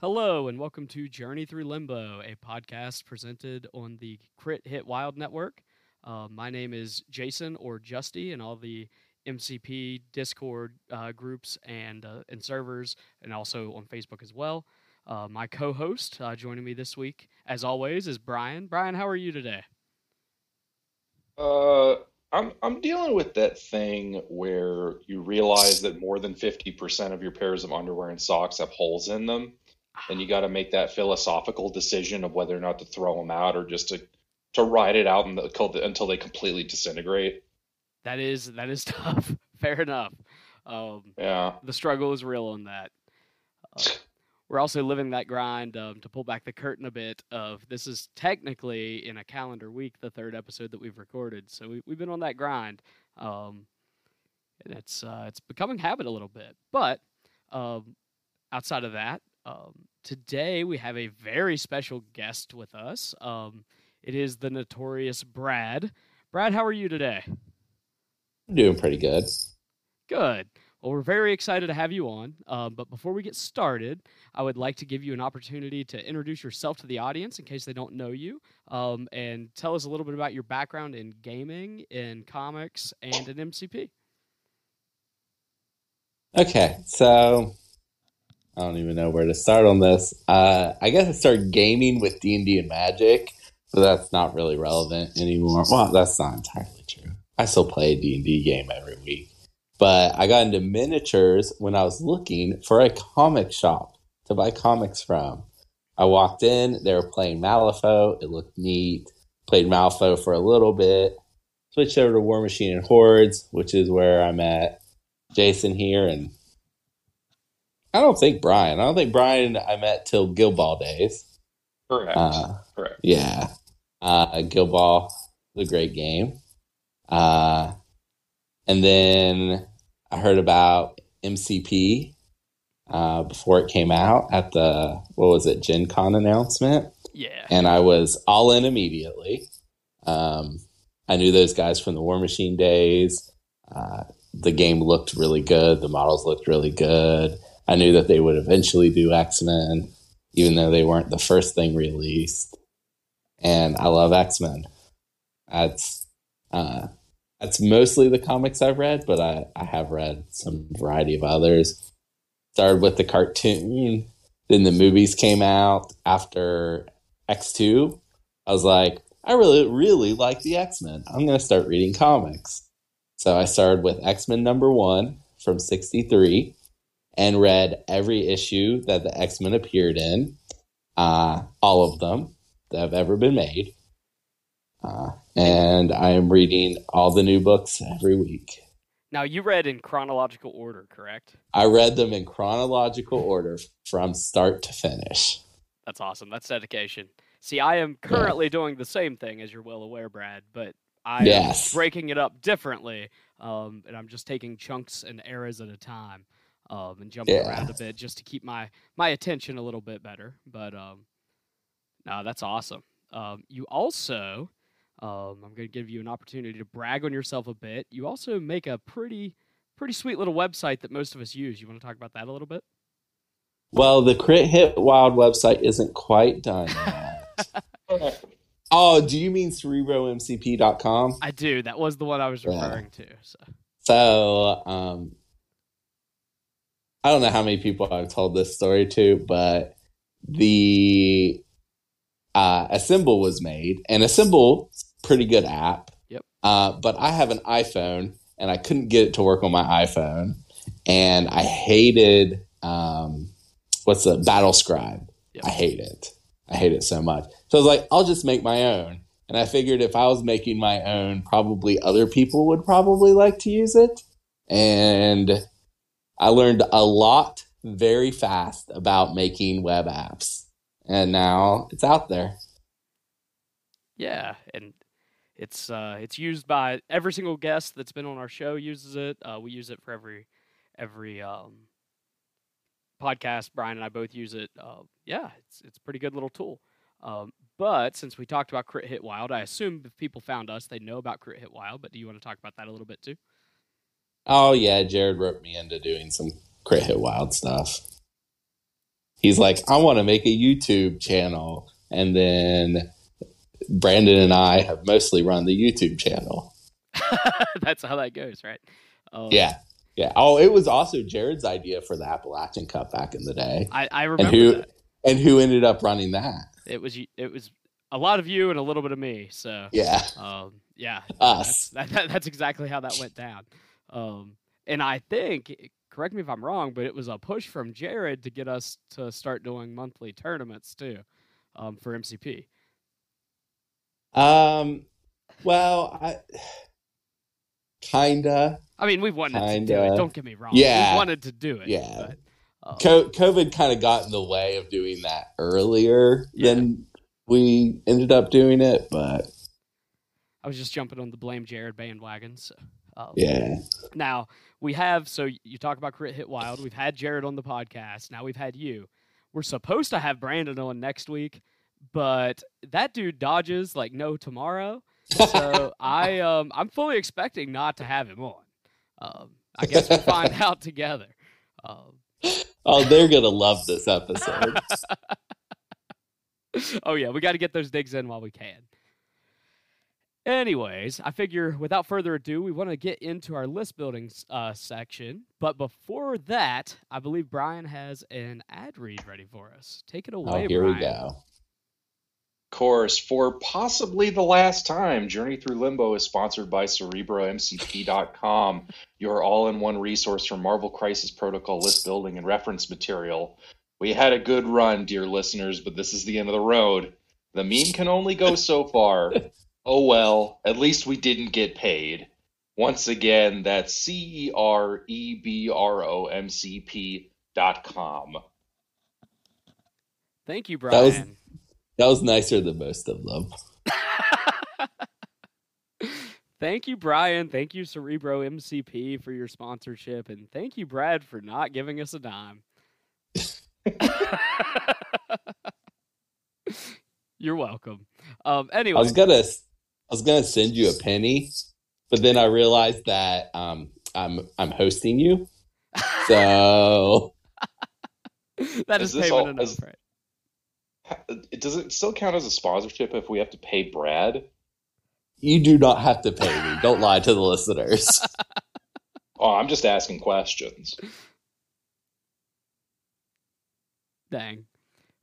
Hello, and welcome to Journey Through Limbo, a podcast presented on the Crit Hit Wild Network. Uh, my name is Jason or Justy, and all the MCP Discord uh, groups and uh, and servers, and also on Facebook as well. Uh, my co-host uh, joining me this week, as always, is Brian. Brian, how are you today? Uh, I'm I'm dealing with that thing where you realize that more than 50% of your pairs of underwear and socks have holes in them, and you got to make that philosophical decision of whether or not to throw them out or just to to ride it out until they completely disintegrate. That is that is tough. Fair enough. Um, yeah, the struggle is real on that. Uh, we're also living that grind um, to pull back the curtain a bit. Of this is technically in a calendar week the third episode that we've recorded, so we, have been on that grind, um, and it's uh, it's becoming habit a little bit. But um, outside of that, um, today we have a very special guest with us. Um, it is the notorious Brad. Brad, how are you today? I'm doing pretty good. Good. Well, we're very excited to have you on. Um, but before we get started, I would like to give you an opportunity to introduce yourself to the audience in case they don't know you, um, and tell us a little bit about your background in gaming, in comics, and in MCP. Okay, so I don't even know where to start on this. Uh, I guess I started gaming with D and D and Magic, but that's not really relevant anymore. Well, that's not entirely true. I still play a D and D game every week. But I got into miniatures when I was looking for a comic shop to buy comics from. I walked in, they were playing Malifaux. It looked neat. Played Malifaux for a little bit. Switched over to War Machine and Hordes, which is where I met Jason here. And I don't think Brian. I don't think Brian I met till Guild Ball days. Correct. Uh, Correct. Yeah. Uh, Guild Ball was a great game. Uh, and then I heard about MCP uh, before it came out at the what was it Gen Con announcement. Yeah, and I was all in immediately. Um, I knew those guys from the War Machine days. Uh, the game looked really good. The models looked really good. I knew that they would eventually do X Men, even though they weren't the first thing released. And I love X Men. That's uh, that's mostly the comics I've read, but I, I have read some variety of others. Started with the cartoon, then the movies came out after X2. I was like, I really, really like the X Men. I'm to start reading comics. So I started with X Men number one from 63 and read every issue that the X Men appeared in, uh, all of them that have ever been made. Uh, and I am reading all the new books every week. Now, you read in chronological order, correct? I read them in chronological order from start to finish. That's awesome. That's dedication. See, I am currently yeah. doing the same thing, as you're well aware, Brad, but I yes. am breaking it up differently, um, and I'm just taking chunks and eras at a time um, and jumping yeah. around a bit just to keep my my attention a little bit better. But um, no, that's awesome. Um, you also um, I'm going to give you an opportunity to brag on yourself a bit. You also make a pretty, pretty sweet little website that most of us use. You want to talk about that a little bit? Well, the Crit Hit Wild website isn't quite done yet. oh, do you mean cerebromcp.com? I do. That was the one I was referring yeah. to. So, so um, I don't know how many people I've told this story to, but the uh, Assemble was made, and Assemble pretty good app. Yep. Uh, but I have an iPhone, and I couldn't get it to work on my iPhone, and I hated um, what's the Battle Scribe. Yep. I hate it. I hate it so much. So I was like, I'll just make my own. And I figured if I was making my own, probably other people would probably like to use it. And I learned a lot very fast about making web apps and now it's out there. Yeah, and it's uh, it's used by every single guest that's been on our show uses it. Uh, we use it for every every um, podcast. Brian and I both use it. Uh, yeah, it's it's a pretty good little tool. Um, but since we talked about Crit Hit Wild, I assume if people found us, they know about Crit Hit Wild. But do you want to talk about that a little bit too? Oh yeah, Jared roped me into doing some Crit Hit Wild stuff he's like, I want to make a YouTube channel. And then Brandon and I have mostly run the YouTube channel. That's how that goes, right? Um, yeah. Yeah. Oh, it was also Jared's idea for the Appalachian Cup back in the day. I, I remember and who, that. And who ended up running that? It was it was a lot of you and a little bit of me. So yeah, um, yeah, us. That's, that, that's exactly how that went down. Um, and I think, correct me if I'm wrong, but it was a push from Jared to get us to start doing monthly tournaments too, um, for MCP. Um, well, I kinda. I mean, we've wanted kinda. to do it. Don't get me wrong. Yeah, we wanted to do it. Yeah. But, um, COVID kind of got in the way of doing that earlier yeah. than we ended up doing it, but I was just jumping on the blame Jared bandwagon. So, um, yeah. Now we have so you talk about crit hit wild. We've had Jared on the podcast. Now we've had you. We're supposed to have Brandon on next week, but that dude dodges like no tomorrow. So I um I'm fully expecting not to have him on. Um, I guess we'll find out together. Um, oh, they're gonna love this episode. oh yeah, we got to get those digs in while we can. Anyways, I figure without further ado, we want to get into our list building uh, section. But before that, I believe Brian has an ad read ready for us. Take it away, oh, here Brian. we go. Of course, for possibly the last time, Journey Through Limbo is sponsored by CerebroMCP.com, your all in one resource for Marvel Crisis Protocol list building and reference material. We had a good run, dear listeners, but this is the end of the road. The meme can only go so far. Oh well, at least we didn't get paid. Once again, that's C E R E B R O M C P dot com. Thank you, Brian. That was, that was nicer than most of them. thank you, Brian. Thank you, Cerebro MCP, for your sponsorship. And thank you, Brad, for not giving us a dime. You're welcome. Um, anyway, I was gonna, I was gonna send you a penny, but then I realized that um, I'm I'm hosting you, so that is, is payment all, enough, is, right? Does it still count as a sponsorship if we have to pay Brad? You do not have to pay me. Don't lie to the listeners. oh, I'm just asking questions. Dang.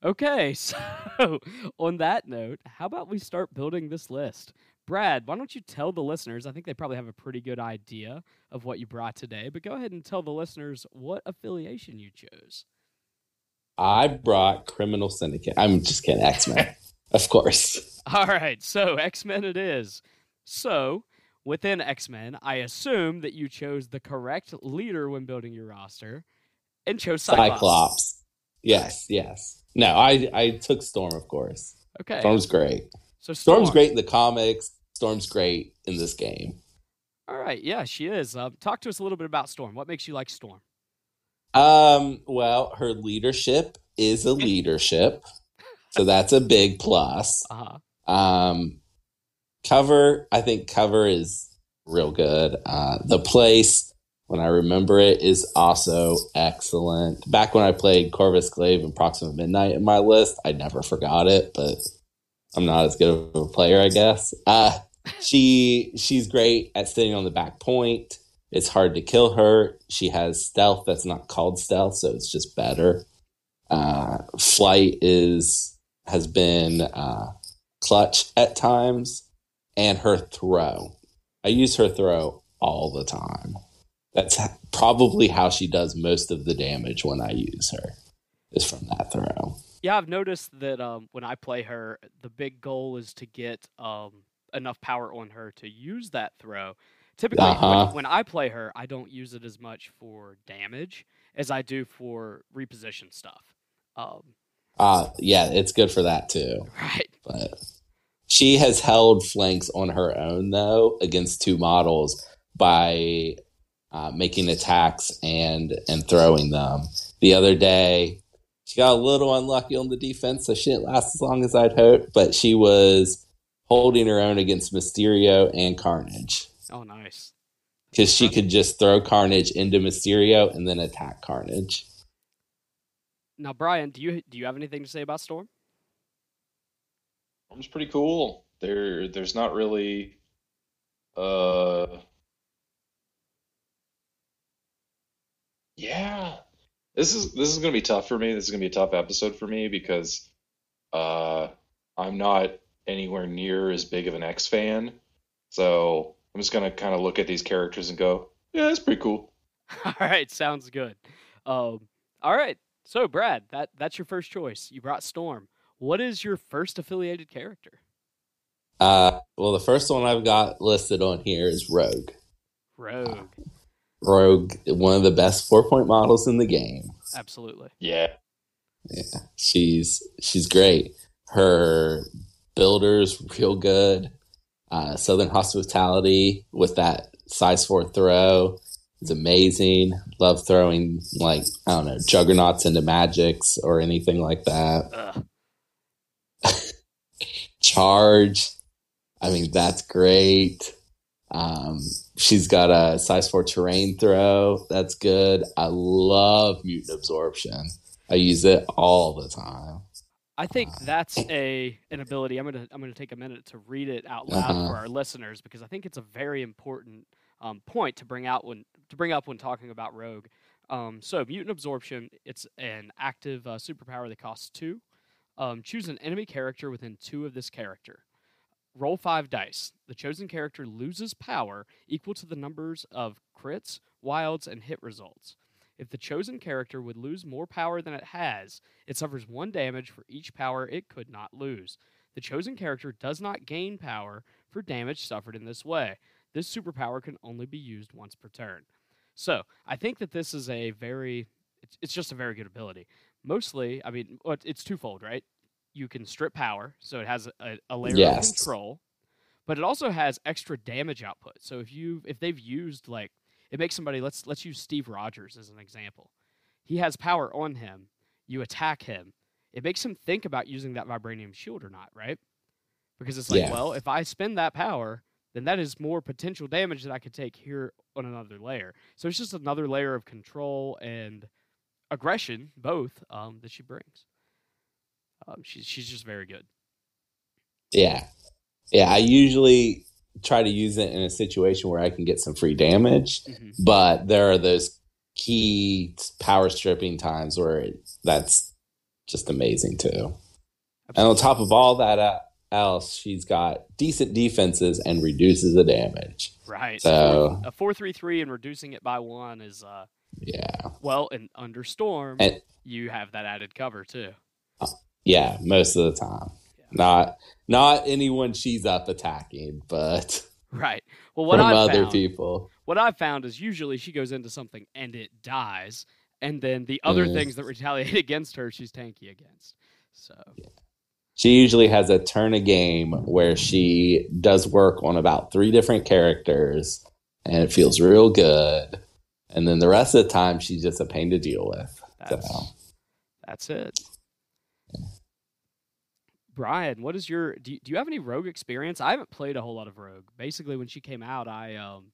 Okay, so on that note, how about we start building this list? Brad, why don't you tell the listeners? I think they probably have a pretty good idea of what you brought today, but go ahead and tell the listeners what affiliation you chose. I brought Criminal Syndicate. I'm just kidding, X Men, of course. All right, so X Men it is. So within X Men, I assume that you chose the correct leader when building your roster and chose Cyclops. Cyclops. Yes, yes. No, I I took Storm, of course. Okay. Storm's great. So Storm. Storm's great in the comics. Storm's great in this game. All right, yeah, she is. Uh, talk to us a little bit about Storm. What makes you like Storm? Um, well, her leadership is a leadership, so that's a big plus. Uh-huh. Um, cover, I think cover is real good. Uh, the place when I remember it is also excellent. Back when I played Corvus Glaive and Proxima Midnight in my list, I never forgot it, but I'm not as good of a player, I guess. Uh, she she's great at sitting on the back point. It's hard to kill her. She has stealth that's not called stealth, so it's just better. Uh, flight is has been uh, clutch at times, and her throw. I use her throw all the time. That's probably how she does most of the damage when I use her, is from that throw. Yeah, I've noticed that um, when I play her, the big goal is to get um, enough power on her to use that throw. Typically, uh-huh. when, when, I play her, I don't use it as much for damage as I do for reposition stuff. Um, uh, yeah, it's good for that too. Right. But she has held flanks on her own, though, against two models by uh, making attacks and and throwing them. The other day, she got a little unlucky on the defense, so she didn't last as long as I'd hoped. But she was holding her own against Mysterio and Carnage. Oh, nice! Because she could just throw Carnage into Mysterio and then attack Carnage. now, Brian, do you do you have anything to say about Storm? Storm's pretty cool. There, there's not really, uh, yeah. This is this is gonna be tough for me. This is gonna be a tough episode for me because, uh, I'm not anywhere near as big of an X fan. So I'm just gonna kind of look at these characters and go, yeah, that's pretty cool. All right, sounds good. Um, all right, so Brad, that that's your first choice. You brought Storm. What is your first affiliated character? Uh, well, the first one I've got listed on here is Rogue. Rogue. Uh, Rogue, one of the best four point models in the game. Absolutely. Yeah. Yeah, she's she's great. Her builder's real good. Uh, Southern Hospitality with that size four throw is amazing. Love throwing like I don't know juggernauts into magics or anything like that. Charge, I mean that's great. Um, she's got a size four terrain throw. That's good. I love mutant absorption. I use it all the time. I think that's a an ability. I'm gonna I'm gonna take a minute to read it out loud uh-huh. for our listeners because I think it's a very important um, point to bring out when to bring up when talking about Rogue. Um, so mutant absorption, it's an active uh, superpower that costs two. Um, choose an enemy character within two of this character. Roll five dice. The chosen character loses power equal to the numbers of crits, wilds, and hit results. If the chosen character would lose more power than it has, it suffers one damage for each power it could not lose. The chosen character does not gain power for damage suffered in this way. This superpower can only be used once per turn. So, I think that this is a very, it's, it's just a very good ability. Mostly, I mean, it's twofold, right? You can strip power, so it has a, a layer yes. of control, but it also has extra damage output. So if you if they've used like it makes somebody let's let's use Steve Rogers as an example. He has power on him. You attack him. It makes him think about using that vibranium shield or not, right? Because it's like, yeah. well, if I spend that power, then that is more potential damage that I could take here on another layer. So it's just another layer of control and aggression, both um, that she brings. Um, she's she's just very good. Yeah, yeah. I usually try to use it in a situation where I can get some free damage. Mm-hmm. But there are those key power stripping times where it, that's just amazing too. Absolutely. And on top of all that uh, else, she's got decent defenses and reduces the damage. Right. So a four three three and reducing it by one is uh yeah. Well, and under storm, and, you have that added cover too. Uh, yeah, most of the time. Not not anyone she's up attacking, but right. Well, what I've other found, people. What I've found is usually she goes into something and it dies, and then the other mm. things that retaliate against her, she's tanky against. So. Yeah. She usually has a turn a game where she does work on about three different characters, and it feels real good. And then the rest of the time, she's just a pain to deal with. That's, so. that's it. Brian, what is your do you, do you have any Rogue experience? I haven't played a whole lot of Rogue. Basically, when she came out, I um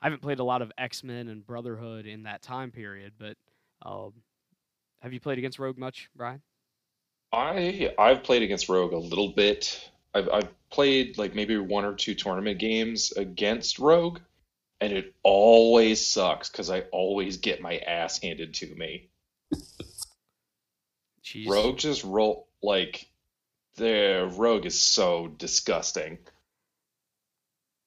I haven't played a lot of X Men and Brotherhood in that time period. But um, have you played against Rogue much, Brian? I I've played against Rogue a little bit. I've I've played like maybe one or two tournament games against Rogue, and it always sucks because I always get my ass handed to me. Jeez. Rogue just roll like the rogue is so disgusting.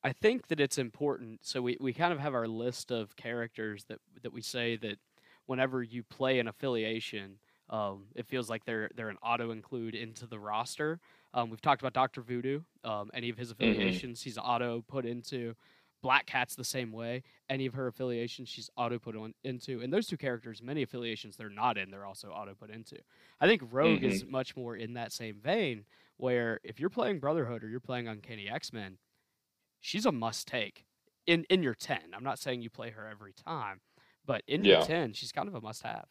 I think that it's important. So we, we kind of have our list of characters that that we say that whenever you play an affiliation, um, it feels like they're they're an auto include into the roster. Um, we've talked about Doctor Voodoo. Um, any of his mm-hmm. affiliations, mm-hmm. he's auto put into. Black Cat's the same way. Any of her affiliations, she's auto put on into. And those two characters, many affiliations they're not in, they're also auto put into. I think Rogue mm-hmm. is much more in that same vein, where if you're playing Brotherhood or you're playing Uncanny X Men, she's a must take in in your ten. I'm not saying you play her every time, but in yeah. your ten, she's kind of a must have.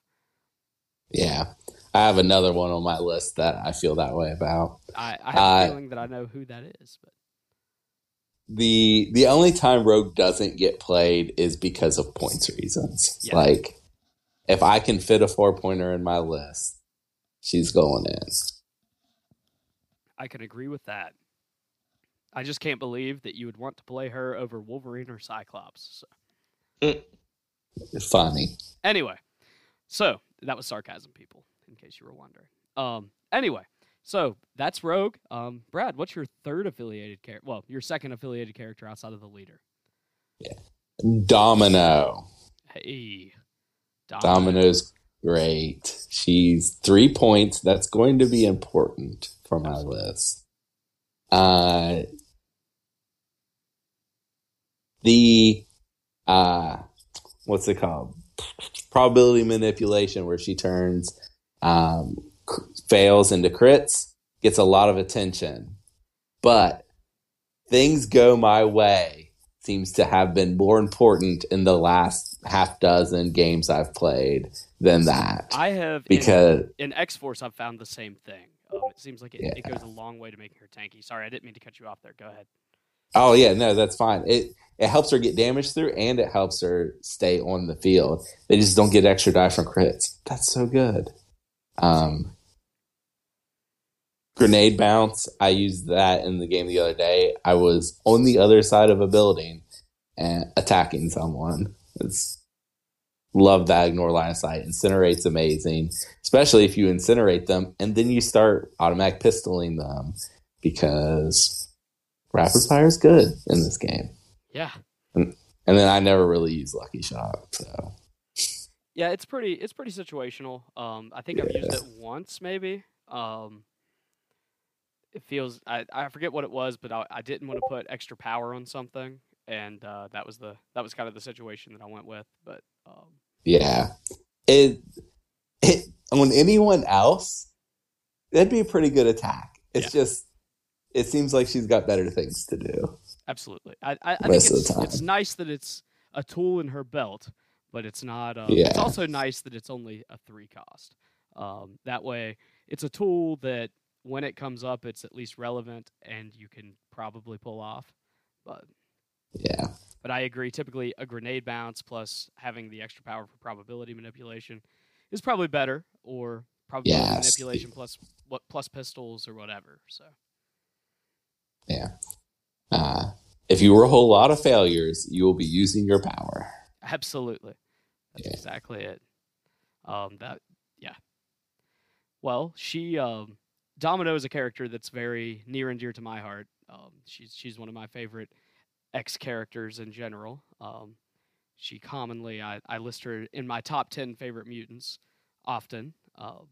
Yeah, I have another one on my list that I feel that way about. I, I have uh, a feeling that I know who that is, but the the only time Rogue doesn't get played is because of points reasons. Yeah. Like if I can fit a four pointer in my list, she's going in. I can agree with that. I just can't believe that you would want to play her over Wolverine or Cyclops. So. Funny. Anyway, so that was sarcasm, people, in case you were wondering. Um, anyway, so that's Rogue. Um, Brad, what's your third affiliated character? Well, your second affiliated character outside of the leader. Yeah, Domino. Hey, Domino. Domino's great. She's three points. That's going to be important for my list. Uh, the uh, what's it called? Probability manipulation, where she turns um, fails into crits, gets a lot of attention. But things go my way seems to have been more important in the last half dozen games I've played than that. I have because in, in X Force I've found the same thing. Um, it seems like it, yeah. it goes a long way to making her tanky. Sorry, I didn't mean to cut you off there. Go ahead. Oh yeah, no, that's fine. It it helps her get damage through and it helps her stay on the field. They just don't get extra die from crits. That's so good. Um, grenade bounce. I used that in the game the other day. I was on the other side of a building and attacking someone. It's love that ignore line of sight. Incinerate's amazing, especially if you incinerate them and then you start automatic pistoling them because rapid fire is good in this game. Yeah. And, and then I never really use lucky shot, so yeah, it's pretty it's pretty situational. Um, I think yeah. I've used it once maybe. Um, it feels I, I forget what it was, but I, I didn't want to put extra power on something, and uh, that was the that was kind of the situation that I went with. But um, yeah, it it on anyone else, that'd be a pretty good attack. It's yeah. just it seems like she's got better things to do. Absolutely, I I, I think it's, it's nice that it's a tool in her belt, but it's not. Um, yeah. It's also nice that it's only a three cost. Um, that way, it's a tool that when it comes up, it's at least relevant and you can probably pull off. But yeah, but I agree. Typically, a grenade bounce plus having the extra power for probability manipulation is probably better, or probability yes. manipulation plus what plus pistols or whatever. So yeah. Uh, if you roll a whole lot of failures, you will be using your power. Absolutely, that's yeah. exactly it. Um, that yeah. Well, she um, Domino is a character that's very near and dear to my heart. Um, she's she's one of my favorite X characters in general. Um, she commonly I, I list her in my top ten favorite mutants often. Um,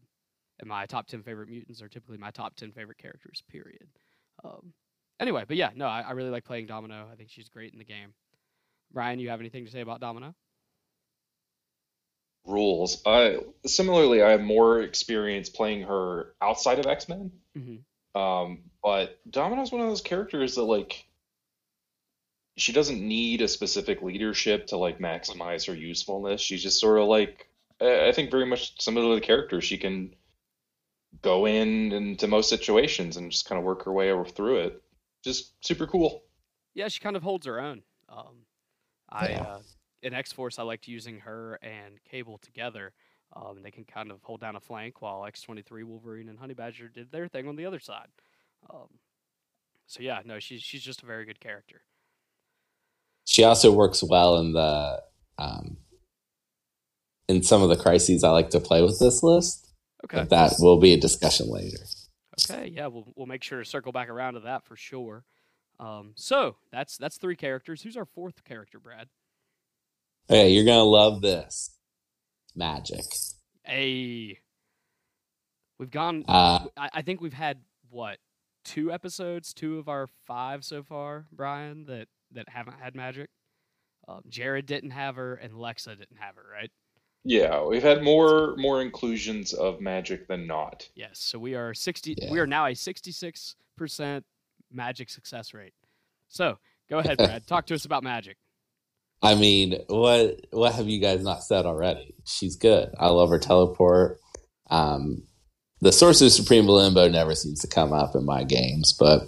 and my top ten favorite mutants are typically my top ten favorite characters. Period. Um, anyway, but yeah, no, I, I really like playing Domino. I think she's great in the game. Brian, you have anything to say about Domino? Rules. I similarly, I have more experience playing her outside of X Men. Mm-hmm. Um, but Domino's one of those characters that like she doesn't need a specific leadership to like maximize her usefulness. She's just sort of like I think very much similar to the character. She can go in into most situations and just kind of work her way over through it. Just super cool. Yeah, she kind of holds her own. Um, I yeah. uh, in X Force, I liked using her and Cable together. Um, they can kind of hold down a flank while X twenty three Wolverine and Honey Badger did their thing on the other side. Um, so yeah, no, she's she's just a very good character. She also works well in the um, in some of the crises I like to play with this list. Okay, but that will be a discussion later. Okay, yeah, we'll we'll make sure to circle back around to that for sure. Um, so that's that's three characters. Who's our fourth character, Brad? Hey, you're gonna love this. Magik. Hey, we've gone. Uh, I, I think we've had what two episodes, two of our five so far, Brian, that that haven't had Magik. Um, Jared didn't have her, and Lexa didn't have her, right? Yeah, we've had more more inclusions of Magik than not. Yes, so we are sixty. Yeah. We are now a sixty-six percent magic success rate. So go ahead, Brad. Talk to us about Magik. I mean, what what have you guys not said already? She's good. I love her teleport. Um, the Sorcerer Supreme Limbo never seems to come up in my games, but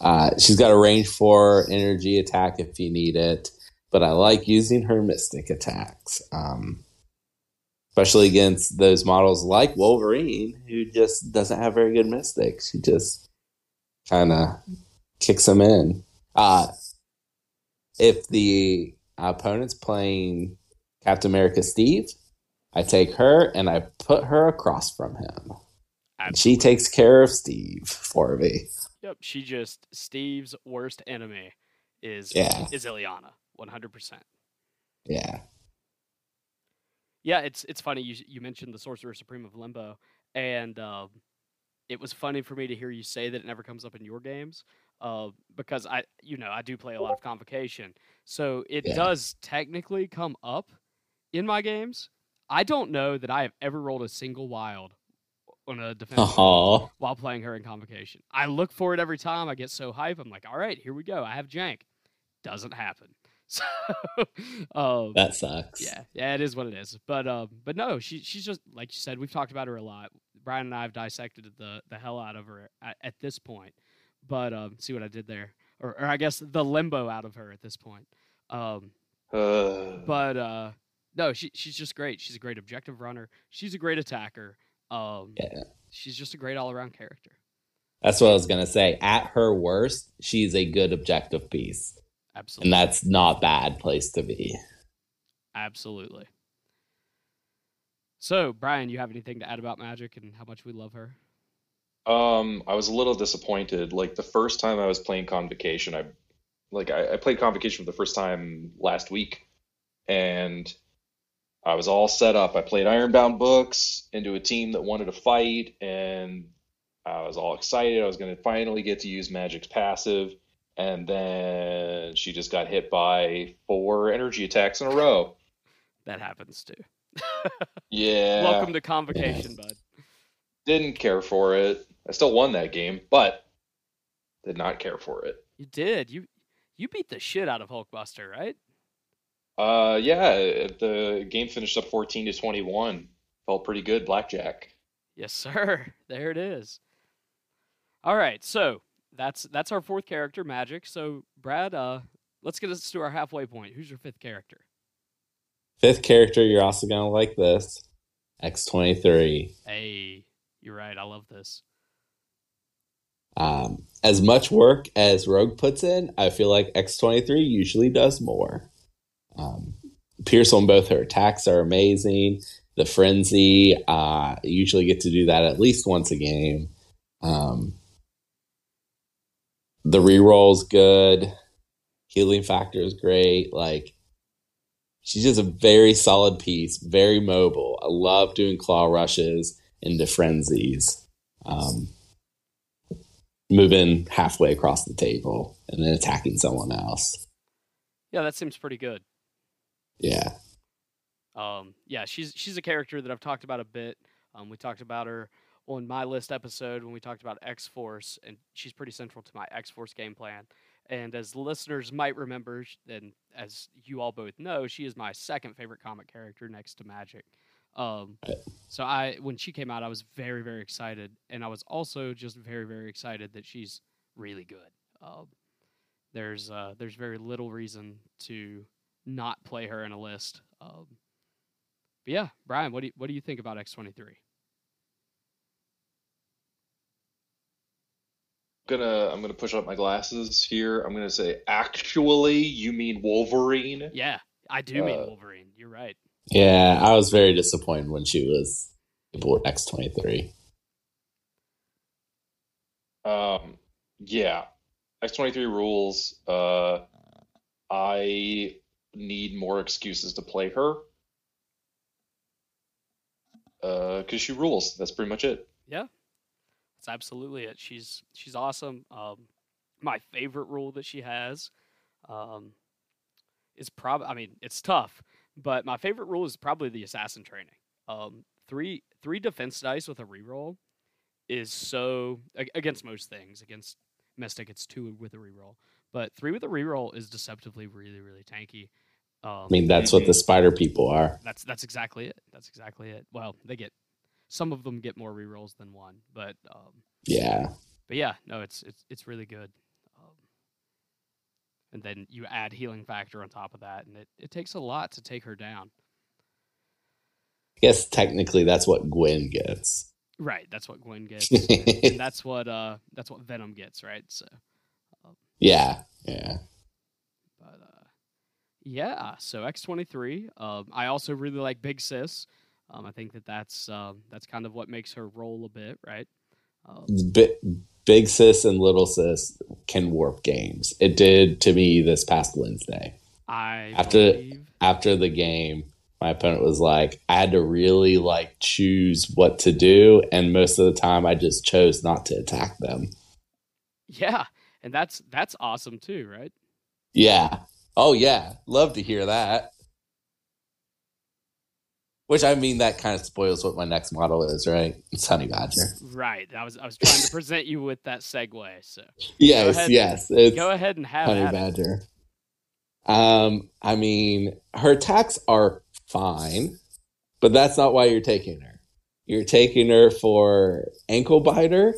uh, she's got a range four energy attack if you need it. But I like using her mystic attacks. Um, especially against those models like Wolverine, who just doesn't have very good mystics. She just kind of kicks them in. Uh, if the opponent's playing Captain America Steve, I take her and I put her across from him. She takes care of Steve for me. Yep, she just Steve's worst enemy is yeah. is Illyana, one hundred percent. Yeah. Yeah, it's it's funny you you mentioned the Sorcerer Supreme of Limbo, and um, it was funny for me to hear you say that it never comes up in your games, uh, because I you know I do play a lot of Convocation, so it yeah. does technically come up in my games. I don't know that I have ever rolled a single wild on a defense uh-huh. while playing her in convocation. I look for it every time. I get so hype. I'm like, all right, here we go. I have jank. Doesn't happen. So um, that sucks. Yeah, yeah, it is what it is. But um, but no, she she's just like you said. We've talked about her a lot. Brian and I have dissected the the hell out of her at, at this point. But um, see what I did there, or, or I guess the limbo out of her at this point. Um, uh. but uh, no, she she's just great. She's a great objective runner. She's a great attacker. Um, yeah. She's just a great all around character. That's what I was gonna say. At her worst, she's a good objective piece. Absolutely. And that's not bad place to be. Absolutely. So, Brian, you have anything to add about Magik and how much we love her? Um, I was a little disappointed. Like the first time I was playing Convocation, I like I, I played Convocation for the first time last week, and I was all set up. I played Ironbound books into a team that wanted to fight, and I was all excited. I was going to finally get to use Magik's passive, and then she just got hit by four energy attacks in a row. That happens too. yeah. Welcome to convocation, bud. Didn't care for it. I still won that game, but did not care for it. You did. You you beat the shit out of Hulkbuster, right? Uh, yeah. The game finished up fourteen to twenty-one. Felt pretty good, blackjack. Yes, sir. There it is. All right, so that's that's our fourth character, Magik. So, Brad, uh, let's get us to our halfway point. Who's your fifth character? Fifth character, you're also gonna like this. X twenty three. Hey, you're right. I love this. Um, as much work as Rogue puts in, I feel like X twenty three usually does more. Um, Pierce on both her attacks are amazing. The frenzy, uh, usually get to do that at least once a game. Um, the reroll's good. Healing factor is great. Like she's just a very solid piece, very mobile. I love doing claw rushes into frenzies. Um, moving halfway across the table and then attacking someone else. Yeah, that seems pretty good. Yeah. Um, yeah, she's she's a character that I've talked about a bit. Um, we talked about her on my list episode when we talked about X Force, and she's pretty central to my X Force game plan. And as listeners might remember, and as you all both know, she is my second favorite comic character next to Magik. Um, so I, when she came out, I was very, very excited, and I was also just very, very excited that she's really good. Um, there's uh, there's very little reason to not play her in a list. Um, but yeah, Brian, what do you, what do you think about X twenty three? gonna I'm gonna push up my glasses here. I'm gonna say actually you mean Wolverine. Yeah, I do uh, mean Wolverine. You're right. Yeah, I was very disappointed when she was able X twenty three. Um yeah. X twenty three rules. Uh I need more excuses to play her. Uh, because she rules. That's pretty much it. Yeah, that's absolutely it. She's she's awesome. Um, my favorite rule that she has, um, is probably. I mean, it's tough, but my favorite rule is probably the assassin training. Um, three three defense dice with a reroll is so against most things. Against Mystic, it's two with a reroll, but three with a reroll is deceptively really really tanky. Um, I mean, that's what the spider people are. That's that's exactly it. That's exactly it. Well, they get some of them get more rerolls than one, but um, yeah, but yeah, no, it's it's it's really good. And then you add healing factor on top of that, and it, it takes a lot to take her down. I guess technically that's what Gwen gets. Right, that's what Gwen gets, and that's what uh that's what Venom gets, right? So. Um, yeah, yeah. But uh, yeah, so X twenty three. Um, I also really like Big Sis. Um, I think that that's um, that's kind of what makes her roll a bit, right? Um, big, big sis and little sis can warp games. It did to me this past Wednesday. I after believe. after the game, my opponent was like, I had to really like choose what to do, and most of the time, I just chose not to attack them. Yeah, and that's that's awesome too, right? Yeah. Oh yeah, love to hear that. Which I mean, that kind of spoils what my next model is, right? It's Honey Badger. Right. I was I was trying to present you with that segue. So yes, go yes. And, go ahead and have Honey Badger. Um, I mean, her attacks are fine, but that's not why you're taking her. You're taking her for ankle biter,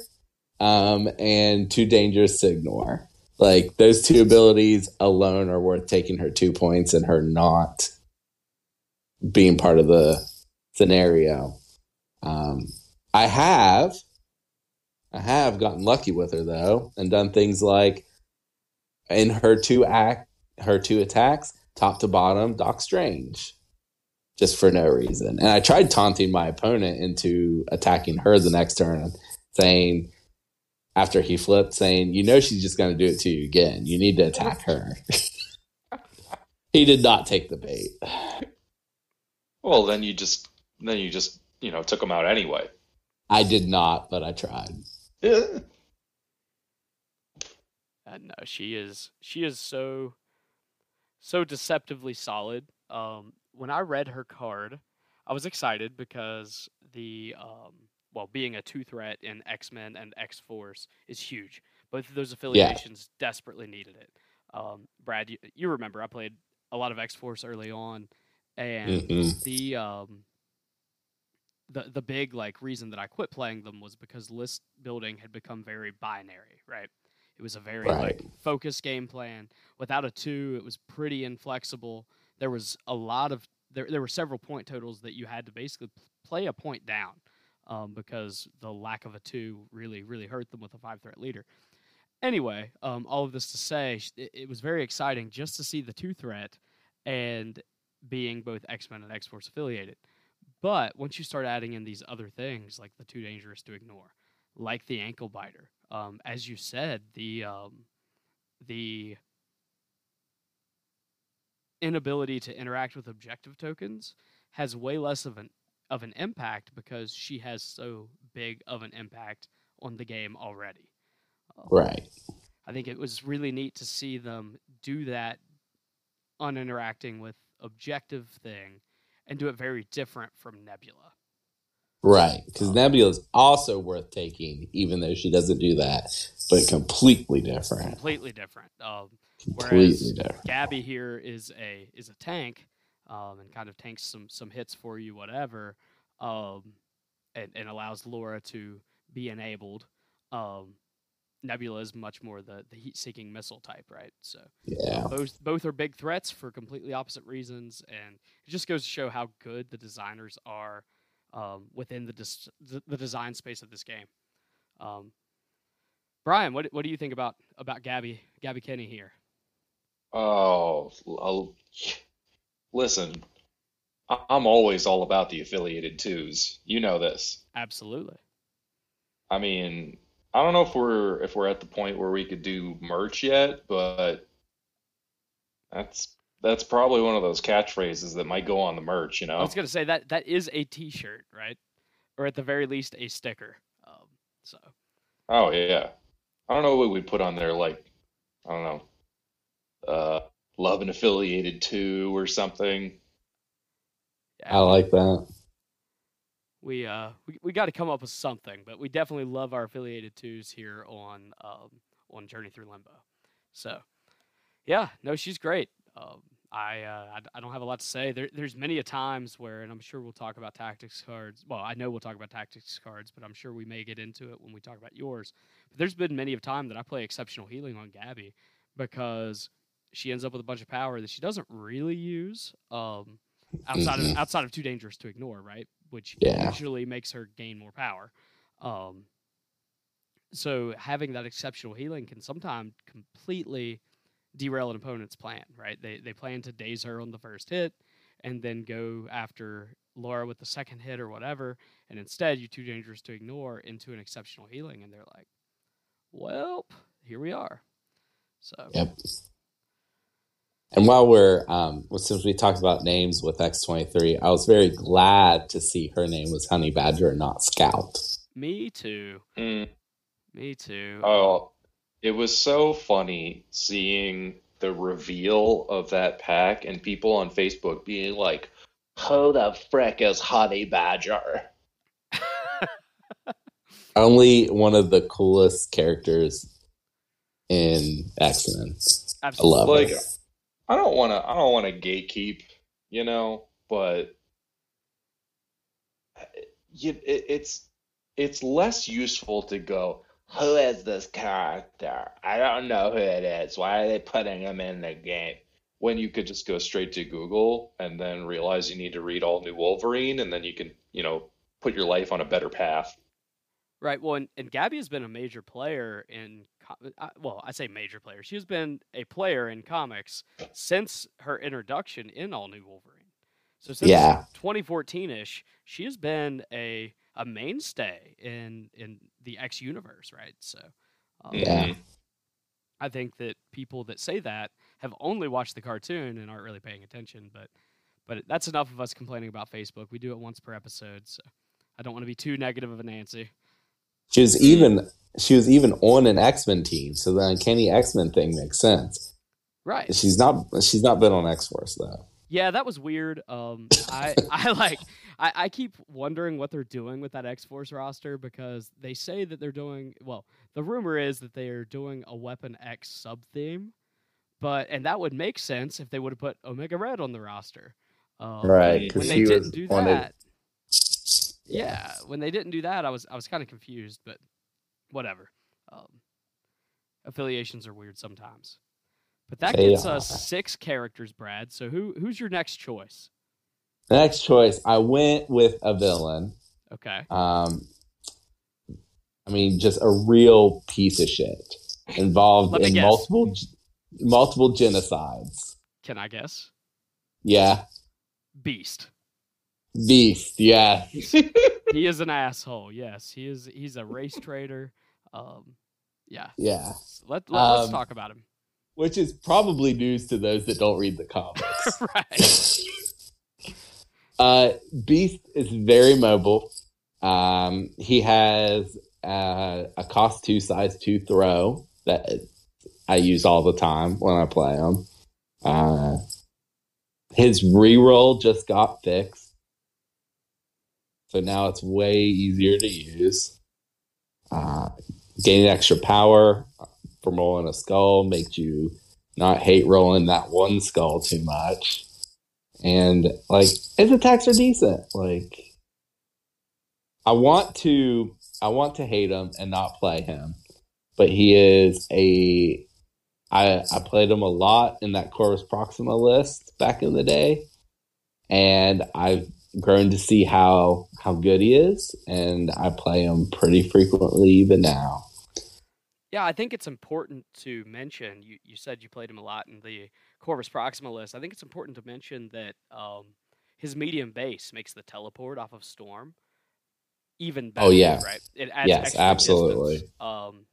um, and too dangerous to ignore. Like those two abilities alone are worth taking her two points and her not being part of the scenario. Um, I have, I have gotten lucky with her though, and done things like in her two act, her two attacks, top to bottom, Doc Strange, just for no reason. And I tried taunting my opponent into attacking her the next turn, saying after he flipped, saying, "You know she's just going to do it to you again. You need to attack her." he did not take the bait. Well, then you just then you just you know took them out anyway. I did not, but I tried. Yeah. Uh, no, she is she is so so deceptively solid. Um, when I read her card, I was excited because the um, well, being a two threat in X Men and X Force is huge. Both of those affiliations yeah. desperately needed it. Um, Brad, you, you remember I played a lot of X Force early on, and mm-hmm. the um the the big like reason that I quit playing them was because list building had become very binary, right? It was a very right. like focused game plan. Without a two, it was pretty inflexible. There was a lot of there. There were several point totals that you had to basically play a point down um, because the lack of a two really really hurt them with a five threat leader. Anyway, um, all of this to say, it, it was very exciting just to see the two threat and being both X Men and X Force affiliated. But once you start adding in these other things, like the too dangerous to ignore, like the ankle biter, um, as you said, the um, the inability to interact with objective tokens has way less of an of an impact because she has so big of an impact on the game already. Um, right. I think it was really neat to see them do that uninteracting with objective thing and do it very different from Nebula. Right, because um, Nebula is also worth taking, even though she doesn't do that, but completely different. Completely different. Um, completely different. Gabby here is a is a tank, um, and kind of tanks some some hits for you, whatever, um, and, and allows Laura to be enabled. Um, Nebula is much more the, the heat seeking missile type, right? So yeah, both both are big threats for completely opposite reasons, and it just goes to show how good the designers are um, within the, dis- the design space of this game. Um, Brian, what what do you think about about Gabby Gabby Kinney here? Oh, I'll, listen, I'm always all about the affiliated twos. You know this. Absolutely. I mean, I don't know if we're if we're at the point where we could do merch yet, but that's that's probably one of those catchphrases that might go on the merch. You know, I was gonna say that that is a T-shirt, right? Or at the very least, a sticker. Um, so. Oh yeah, I don't know what we put on there. Like, I don't know, uh, love and affiliated to or something. Yeah, I like that we uh we, we got to come up with something, but we definitely love our affiliated twos here on um on Journey Through Limbo. So, yeah, no, she's great. Um, I, uh, I, I don't have a lot to say. There, there's many a times where, and I'm sure we'll talk about tactics cards. Well, I know we'll talk about tactics cards, but I'm sure we may get into it when we talk about yours. But there's been many of time that I play exceptional healing on Gabby because she ends up with a bunch of power that she doesn't really use. Um, outside mm-hmm. of outside of too dangerous to ignore, right? Which yeah. usually makes her gain more power. Um, so having that exceptional healing can sometimes completely derail an opponent's plan, right? They they plan to daze her on the first hit and then go after Laura with the second hit or whatever, and instead you're too dangerous to ignore into an exceptional healing, and they're like, "Well, here we are." So. Yep. And while we're, um, since we talked about names with X23, I was very glad to see her name was Honey Badger and not Scout. Me too. Mm. Me too. Oh, it was so funny seeing the reveal of that pack and people on Facebook being like, "Who the frick is Honey Badger?" Only one of the coolest characters in X Men. I love like, it. I don't want to. I don't want to gatekeep, you know, but uh, it, it's it's less useful to go. Who is this character? I don't know who it is. Why are they putting him in the game? When you could just go straight to Google and then realize you need to read all new Wolverine, and then you can, you know, put your life on a better path. Right. Well, and, and Gabby has been a major player in, uh, well, I say major player. She has been a player in comics since her introduction in All New Wolverine. So since yeah. 2014 ish, she has been a a mainstay in in the X universe, right? So, um, yeah, I think that people that say that have only watched the cartoon and aren't really paying attention. But but that's enough of us complaining about Facebook. We do it once per episode, so I don't want to be too negative of a Nancy. She was even she was even on an X Men team, so the uncanny X Men thing makes sense. Right. She's not she's not been on X Force though. Yeah, that was weird. Um, I I like I, I keep wondering what they're doing with that X Force roster because they say that they're doing well. The rumor is that they are doing a Weapon X sub theme, but and that would make sense if they would have put Omega Red on the roster. Um, right, because they didn't do that. Yeah, when they didn't do that, I was I was kind of confused, but whatever. Um, affiliations are weird sometimes. But that gets us six characters, Brad. So who who's your next choice? The next choice, I went with a villain. Okay. Um, I mean, just a real piece of shit involved in guess. multiple multiple genocides. Can I guess? Yeah. Beast. Beast, yeah. he is an asshole. Yes, he is. He's a race trader. Um, yeah. Yeah. Let, let us um, talk about him. Which is probably news to those that don't read the comics. right. uh, Beast is very mobile. Um, he has uh, a cost two size two throw that I use all the time when I play him. Uh, his reroll just got fixed. So now it's way easier to use. Uh, gaining extra power from rolling a skull makes you not hate rolling that one skull too much. And like his attacks are decent. Like I want to I want to hate him and not play him. But he is a I I played him a lot in that Corvus Proxima list back in the day. And I've grown to see how how good he is, and I play him pretty frequently even now. Yeah, I think it's important to mention. You you said you played him a lot in the Corvus Proxima list. I think it's important to mention that um, his medium base makes the teleport off of Storm even better. Oh yeah, right. It adds yes, absolutely. Um,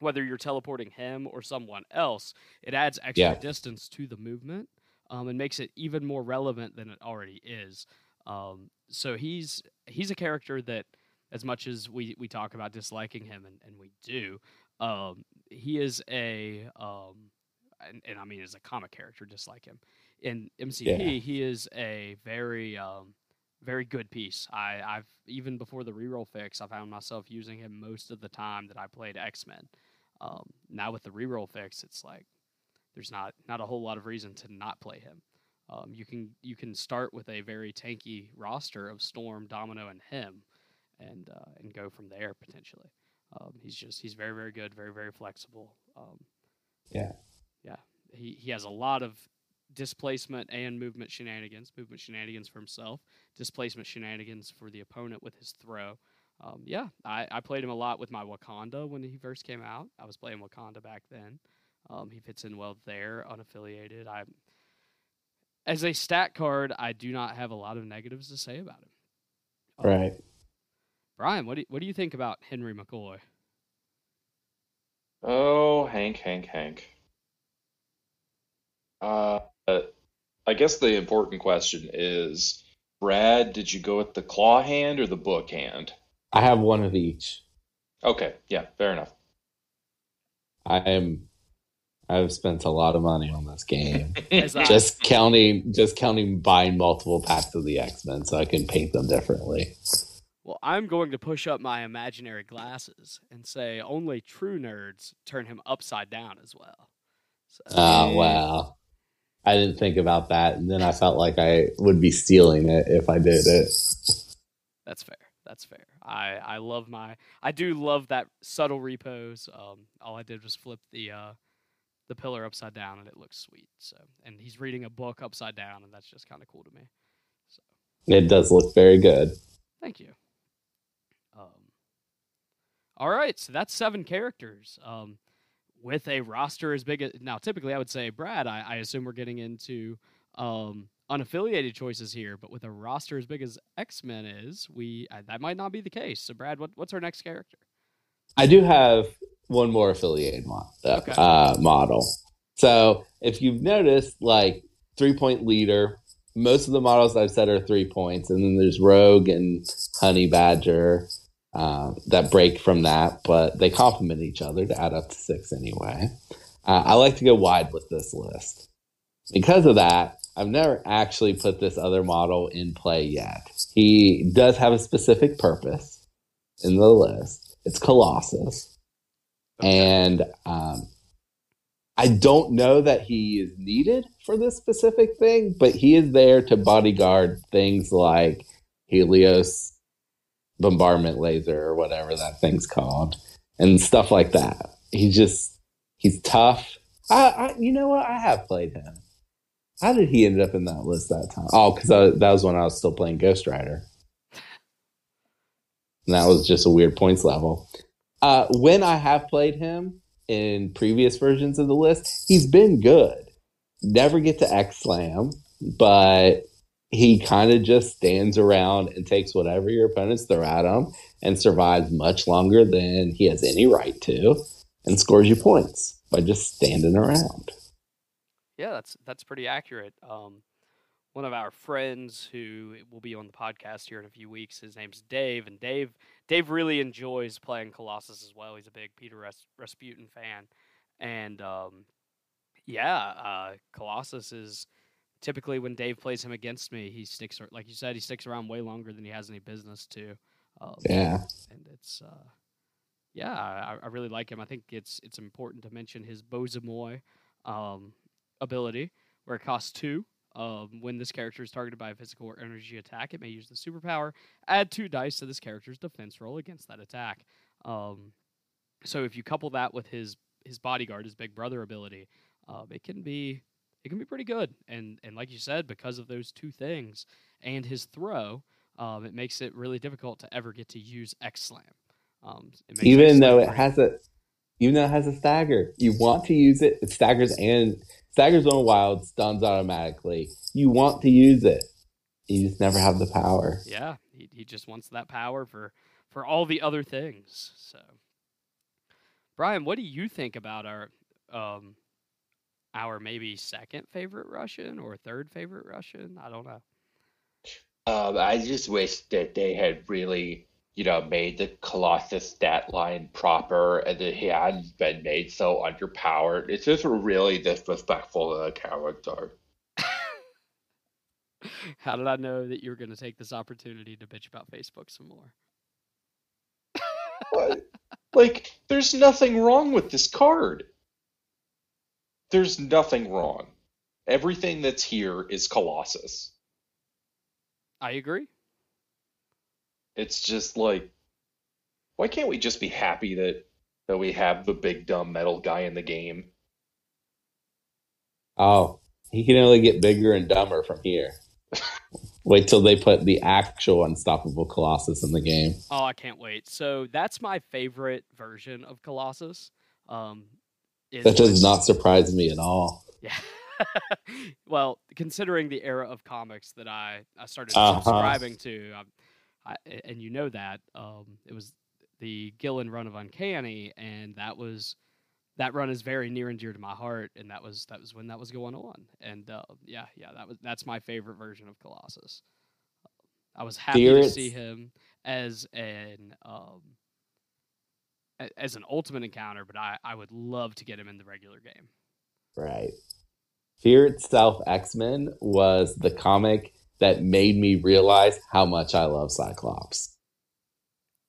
whether you're teleporting him or someone else, it adds extra yeah. distance to the movement um, and makes it even more relevant than it already is. Um, so he's he's a character that, as much as we, we talk about disliking him, and, and we do, um, he is a um, and, and, I mean as a comic character, just like him in MCP, yeah. he is a very um, very good piece. I, I've even before the reroll fix, I found myself using him most of the time that I played X Men. Um, now with the reroll fix, it's like there's not not a whole lot of reason to not play him. Um, you can you can start with a very tanky roster of Storm, Domino, and him, and uh, and go from there potentially. Um, he's just he's very very good, very very flexible. Um, yeah, yeah. He he has a lot of displacement and movement shenanigans. Movement shenanigans for himself, displacement shenanigans for the opponent with his throw. Um, yeah, I, I played him a lot with my Wakanda when he first came out. I was playing Wakanda back then. Um, he fits in well there, unaffiliated. I, as a stat card, I do not have a lot of negatives to say about him. Um, right. Brian, what do you, what do you think about Henry McCoy? Oh, Hank, Hank, Hank. Uh, I guess the important question is, Brad, did you go with the claw hand or the book hand? I have one of each. Okay, yeah, fair enough. I am I've spent a lot of money on this game. just counting just counting buying multiple packs of the X-Men so I can paint them differently. Well, I'm going to push up my imaginary glasses and say only true nerds turn him upside down as well. So. Oh, wow. I didn't think about that. And then I felt like I would be stealing it if I did it. That's fair. That's fair. I, I love my I do love that subtle repose. Um, all I did was flip the uh, the pillar upside down and it looks sweet. So and he's reading a book upside down and that's just kind of cool to me. So it does look very good. Thank you. Um, all right, so that's seven characters. Um, with a roster as big as now, typically I would say Brad. I, I assume we're getting into um, unaffiliated choices here, but with a roster as big as X Men is, we uh, that might not be the case. So, Brad, what, what's our next character? I do have one more affiliated uh, okay. uh, model. So, if you've noticed, like three point leader, most of the models I've said are three points, and then there's Rogue and Honey Badger uh, that break from that, but they complement each other to add up to six anyway. Uh, I like to go wide with this list. Because of that, I've never actually put this other model in play yet. He does have a specific purpose in the list. It's Colossus. And um, I don't know that he is needed for this specific thing, but he is there to bodyguard things like Helios bombardment laser or whatever that thing's called and stuff like that. He's just, he's tough. I, I you know what? I have played him. How did he end up in that list that time? Oh, because that was when I was still playing Ghost Rider. And that was just a weird points level. Uh, when I have played him in previous versions of the list, he's been good. Never get to X Slam, but he kind of just stands around and takes whatever your opponents throw at him and survives much longer than he has any right to and scores you points by just standing around. Yeah, that's that's pretty accurate. Um, one of our friends who will be on the podcast here in a few weeks, his name's Dave, and Dave Dave really enjoys playing Colossus as well. He's a big Peter Ras- Rasputin fan, and um, yeah, uh, Colossus is typically when Dave plays him against me, he sticks like you said, he sticks around way longer than he has any business to. Um, yeah, and it's uh, yeah, I, I, really like him. I think it's it's important to mention his Bozhe Moi um, ability, where it costs two. Um, when this character is targeted by a physical or energy attack, it may use the superpower. Add two dice to this character's defense roll against that attack. Um, so if you couple that with his his bodyguard, his big brother ability, um, it can be it can be pretty good. And and like you said, because of those two things and his throw, um, it makes it really difficult to ever get to use X Slam. Um, even though it has a even though it has a stagger, you want to use it. It staggers and staggers on wild, stuns automatically. You want to use it. You just never have the power. Yeah, he, he just wants that power for for all the other things. So, Brian, what do you think about our um, our maybe second favorite Russian or third favorite Russian? I don't know. Um, I just wish that they had really you know, made the Colossus stat line proper and that he hadn't been made so underpowered. It's just really disrespectful to the character. How did I know that you were going to take this opportunity to bitch about Facebook some more? what? Like, there's nothing wrong with this card. There's nothing wrong. Everything that's here is Colossus. I agree. It's just like, why can't we just be happy that that we have the big dumb metal guy in the game? Oh, he can only get bigger and dumber from here. wait till they put the actual unstoppable Colossus in the game. Oh, I can't wait. So that's my favorite version of Colossus. Um, that does not surprise me at all. Yeah. well, considering the era of comics that I, I started uh-huh. subscribing to, I, I, and you know that um, it was the Gillen run of Uncanny, and that was that run is very near and dear to my heart, and that was that was when that was going on. And uh, yeah, yeah, that was that's my favorite version of Colossus. I was happy Spirits. to see him as an um, as an ultimate encounter, but I, I would love to get him in the regular game. Right. Fear itself X Men was the comic that made me realize how much I love Cyclops.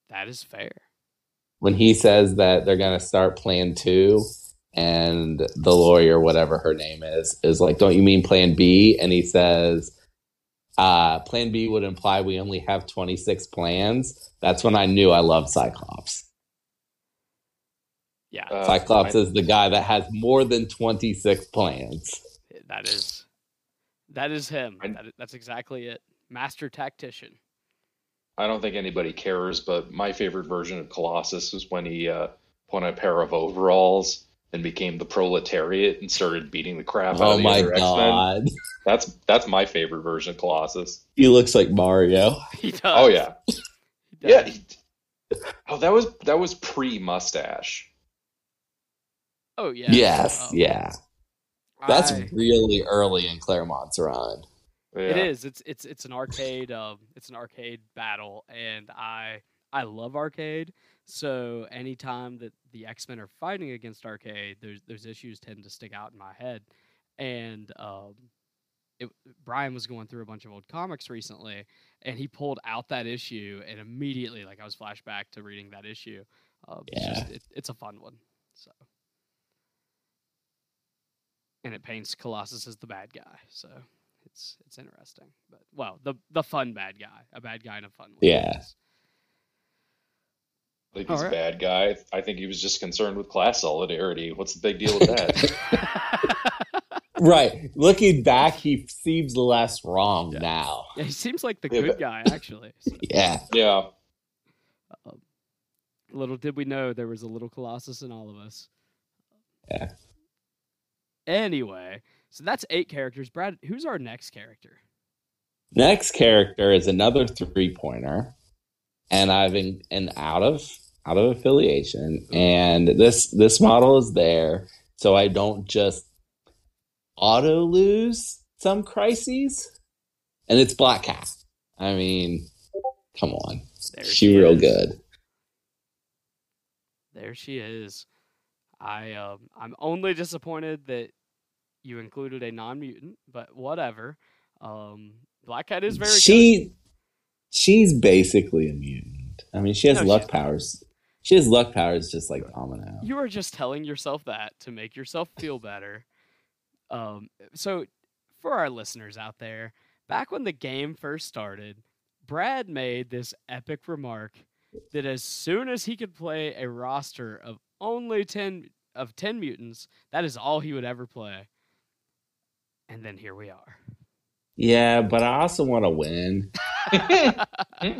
That is fair. When he says that they're going to start plan two, and the lawyer, whatever her name is, is like, Don't you mean plan B? And he says, uh, Plan B would imply we only have 26 plans. That's when I knew I loved Cyclops. Yeah. Uh, Cyclops I, is the guy that has more than 26 plans. That is that is him. I, that is, that's exactly it. Master tactician. I don't think anybody cares, but my favorite version of Colossus was when he uh, put on a pair of overalls and became the proletariat and started beating the crap out oh of the other X-Men. That's that's my favorite version of Colossus. He looks like Mario. He does. Oh yeah. Yeah. He, oh, that was that was pre mustache. Oh yeah. Yes. Oh. Yeah. That's I, really early in Claremont's run. Yeah. It is. It's it's it's an arcade. Um, it's an arcade battle, and I I love arcade. So anytime that the X Men are fighting against arcade, there's there's issues tend to stick out in my head, and um, it, Brian was going through a bunch of old comics recently, and he pulled out that issue, and immediately, like I was flashback to reading that issue. Um, yeah. It's, just, it, it's a fun one. So and it paints Colossus as the bad guy. So it's it's interesting. But well, the the fun bad guy, a bad guy in a fun way. Yeah. I think he's right. a bad guy. I think he was just concerned with class solidarity. What's the big deal with that? right. Looking back, he seems less wrong yeah. now. Yeah, he seems like the yeah, good guy, actually. So. Yeah. Yeah. Um, little did we know there was a little Colossus in all of us. Yeah. Anyway, so that's eight characters. Brad, who's our next character? Next character is another three pointer, and I've been and out of out of affiliation, and this this model is there, so I don't just auto lose some crises, and it's Black Cat. I mean, come on, there she, she real good. There she is. I um, I'm only disappointed that you included a non-mutant, but whatever. Um, Black Cat is very she, good. She's basically a mutant. I mean, she has no, luck powers. She has luck powers just like Domino. You are just telling yourself that to make yourself feel better. Um, so, for our listeners out there, back when the game first started, Brad made this epic remark that as soon as he could play a roster of only 10 of 10 mutants, that is all he would ever play. And then here we are. Yeah, but I also want to win.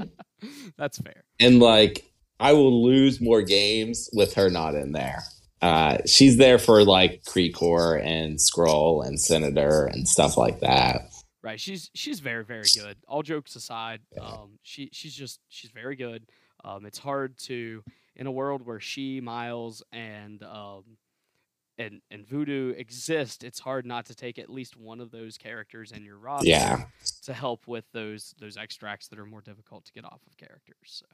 That's fair. And like I will lose more games with her not in there. Uh, she's there for like Precor and Scroll and Senator and stuff like that. Right. She's she's very very good. All jokes aside, um, she she's just she's very good. Um, it's hard to in a world where she, Miles, and um, and and Voodoo exist, it's hard not to take at least one of those characters in your roster yeah. to help with those those extracts that are more difficult to get off of characters. So.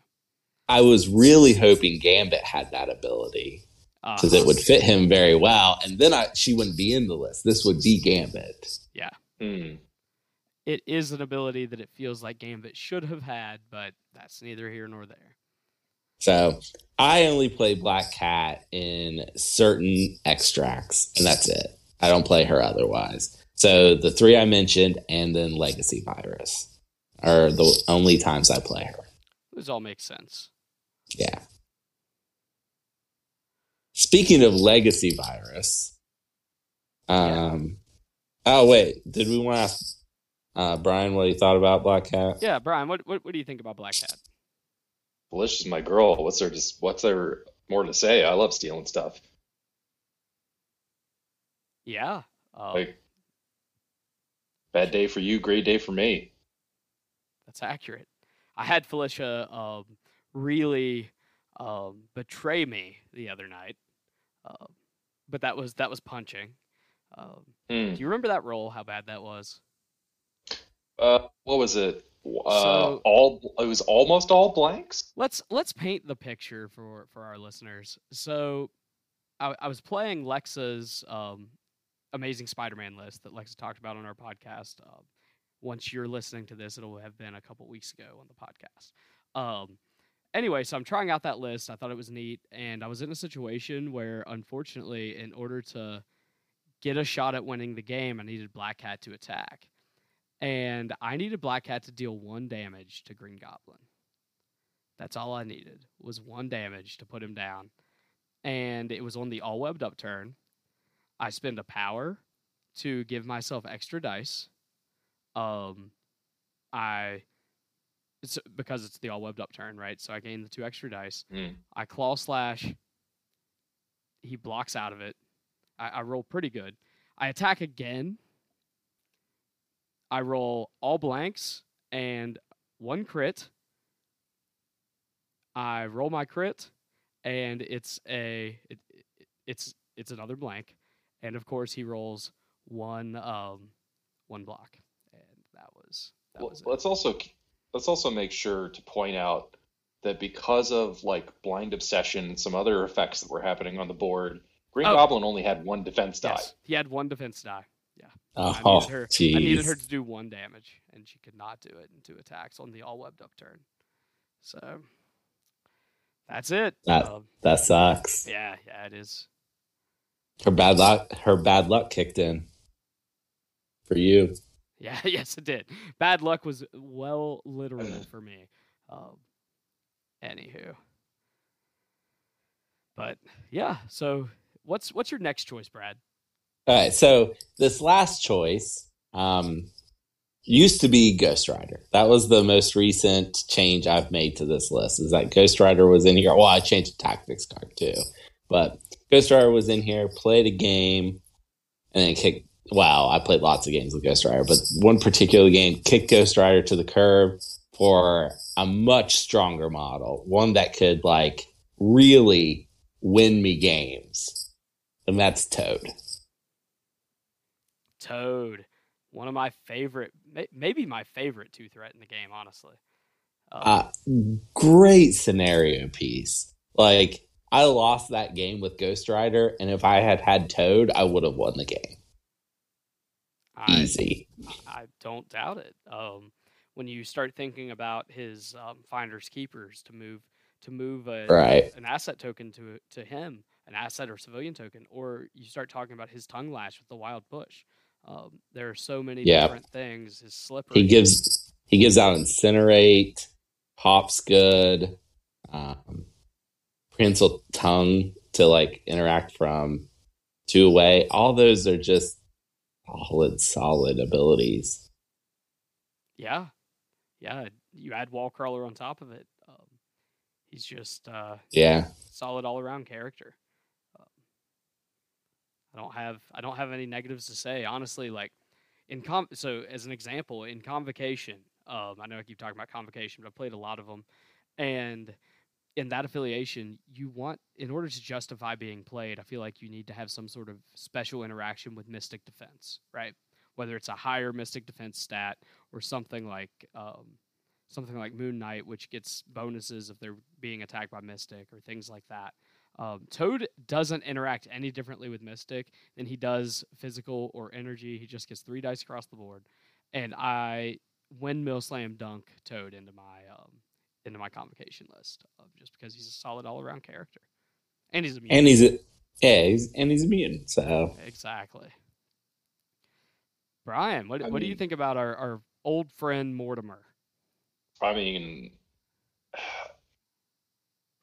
I was really hoping Gambit had that ability because uh, it would fit him very well, and then I she wouldn't be in the list. This would be Gambit. Yeah. Mm. It is an ability that it feels like Gambit should have had, but that's neither here nor there. So I only play Black Cat in certain extracts, and that's it. I don't play her otherwise. So the three I mentioned, and then Legacy Virus, are the only times I play her. This all makes sense. Yeah. Speaking of Legacy Virus, um, Oh wait, did we want to ask uh, Brian what he thought about Black Cat? Yeah, Brian, what what, what do you think about Black Cat? Felicia's my girl. What's there just what's there more to say? I love stealing stuff. Yeah. Um, like bad day for you, great day for me. That's accurate. I had Felicia um, really um, betray me the other night, uh, but that was that was punching. Um, mm. Do you remember that roll? How bad that was? Uh, what was it? Uh, so, all it was almost all blanks. Let's let's paint the picture for for our listeners. So, I, I was playing Lexa's um, Amazing Spider-Man list that Lexa talked about on our podcast. Uh, once you're listening to this, it'll have been a couple weeks ago on the podcast. Um, anyway, so I'm trying out that list. I thought it was neat, and I was in a situation where, unfortunately, in order to get a shot at winning the game, I needed Black Cat to attack, and I needed Black Cat to deal one damage to Green Goblin. That's all I needed was one damage to put him down, and it was on the all webbed up turn. I spend a power to give myself extra dice. Um, I it's because it's the all webbed up turn, right? So I gain the two extra dice. Mm. I claw slash. He blocks out of it. I, I roll pretty good. I attack again. I roll all blanks and one crit. I roll my crit, and it's a it, it's it's another blank, and of course he rolls one um one block, and that was that well, was let's also let's also make sure to point out that because of like blind obsession and some other effects that were happening on the board, Green oh. Goblin only had one defense die. Yes, he had one defense die. Oh, I needed, her, I needed her to do one damage, and she could not do it in two attacks on the all webbed up turn. So that's it. That um, that sucks. Yeah, yeah, it is. Her bad luck. Her bad luck kicked in for you. Yeah, yes, it did. Bad luck was well literal for me. Um, anywho, but yeah. So, what's what's your next choice, Brad? All right. So this last choice um, used to be Ghost Rider. That was the most recent change I've made to this list. Is that Ghost Rider was in here? Well, I changed the tactics card too, but Ghost Rider was in here. Played a game, and then kicked wow, I played lots of games with Ghost Rider, but one particular game kicked Ghost Rider to the curb for a much stronger model, one that could like really win me games. And that's Toad. Toad. One of my favorite, maybe my favorite two threat in the game, honestly. Um, uh, great scenario piece. Like, I lost that game with Ghost Rider, and if I had had Toad, I would have won the game. Easy. I, I don't doubt it. Um, when you start thinking about his um, finders keepers to move to move a, right. an asset token to to him, an asset or civilian token, or you start talking about his tongue lash with the wild push. Um, there are so many yeah. different things. His slipper. He gives he gives out incinerate, pops good, um, tongue to like interact from two away. All those are just solid, solid abilities. Yeah, yeah. You add wall crawler on top of it. Um, he's just uh, yeah, solid all around character. I don't have I don't have any negatives to say honestly. Like in com, so as an example in convocation, um, I know I keep talking about convocation, but I played a lot of them, and in that affiliation, you want, in order to justify being played, I feel like you need to have some sort of special interaction with Mystic Defense, right? Whether it's a higher Mystic Defense stat or something like um, something like Moon Knight, which gets bonuses if they're being attacked by Mystic or things like that. Um, Toad doesn't interact any differently with Mystic than he does physical or energy. He just gets three dice across the board, and I windmill slam dunk Toad into my um, into my convocation list, uh, just because he's a solid all around character, and he's a mutant. and he's a yeah, he's, and he's a mutant. So exactly. Brian, what I what mean, do you think about our, our old friend Mortimer? I mean,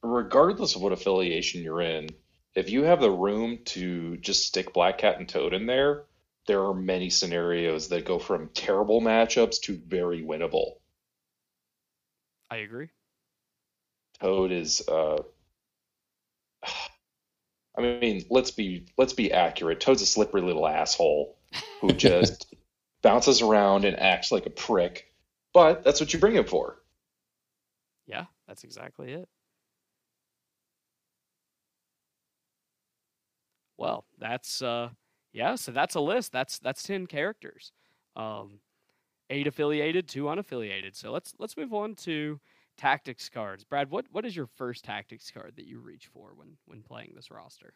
regardless of what affiliation you're in, if you have the room to just stick Black Cat and Toad in there, there are many scenarios that go from terrible matchups to very winnable. I agree. Toad is uh I mean, let's be let's be accurate. Toad's a slippery little asshole who just bounces around and acts like a prick. But that's what you bring him for. Yeah, that's exactly it. Well, that's uh yeah, so that's a list. That's that's 10 characters. Um 8 affiliated, 2 unaffiliated. So let's let's move on to tactics cards. Brad, what what is your first tactics card that you reach for when when playing this roster?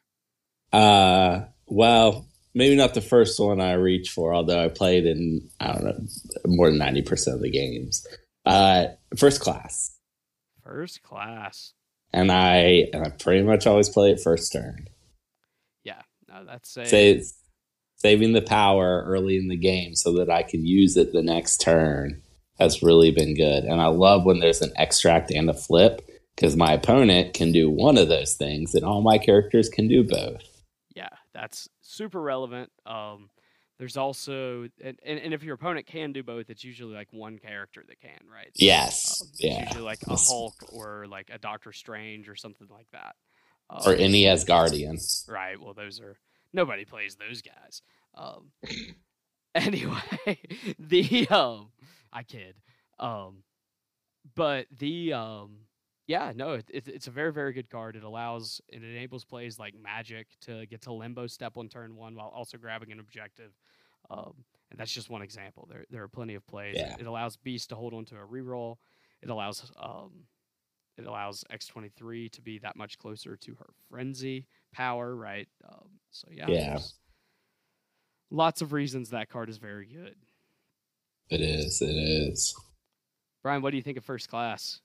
Uh, well, maybe not the first one I reach for, although I played in I don't know more than ninety percent of the games. Uh, first class. First class. And I and I pretty much always play it first turn. No, that's a... Say, saving the power early in the game so that I can use it the next turn has really been good. And I love when there's an extract and a flip because my opponent can do one of those things and all my characters can do both. Yeah, that's super relevant. Um, there's also, and, and, if your opponent can do both, it's usually like one character that can, right? Yes. Um, yeah. Usually like a Hulk or like a Doctor Strange or something like that. Um, or any Asgardian. Right. Well, those are, nobody plays those guys. Um, anyway, the, um, I kid. Um, but the um, yeah, no, it, it, it's a very very good card. It allows it enables plays like Magik to get to limbo step on turn one while also grabbing an objective. Um, and that's just one example. There there are plenty of plays. Yeah. It, it allows Beast to hold onto a reroll. It allows um, it allows X twenty three to be that much closer to her frenzy power, right? Um, so yeah, yeah. Lots of reasons that card is very good. It is. It is. Brian, what do you think of first class?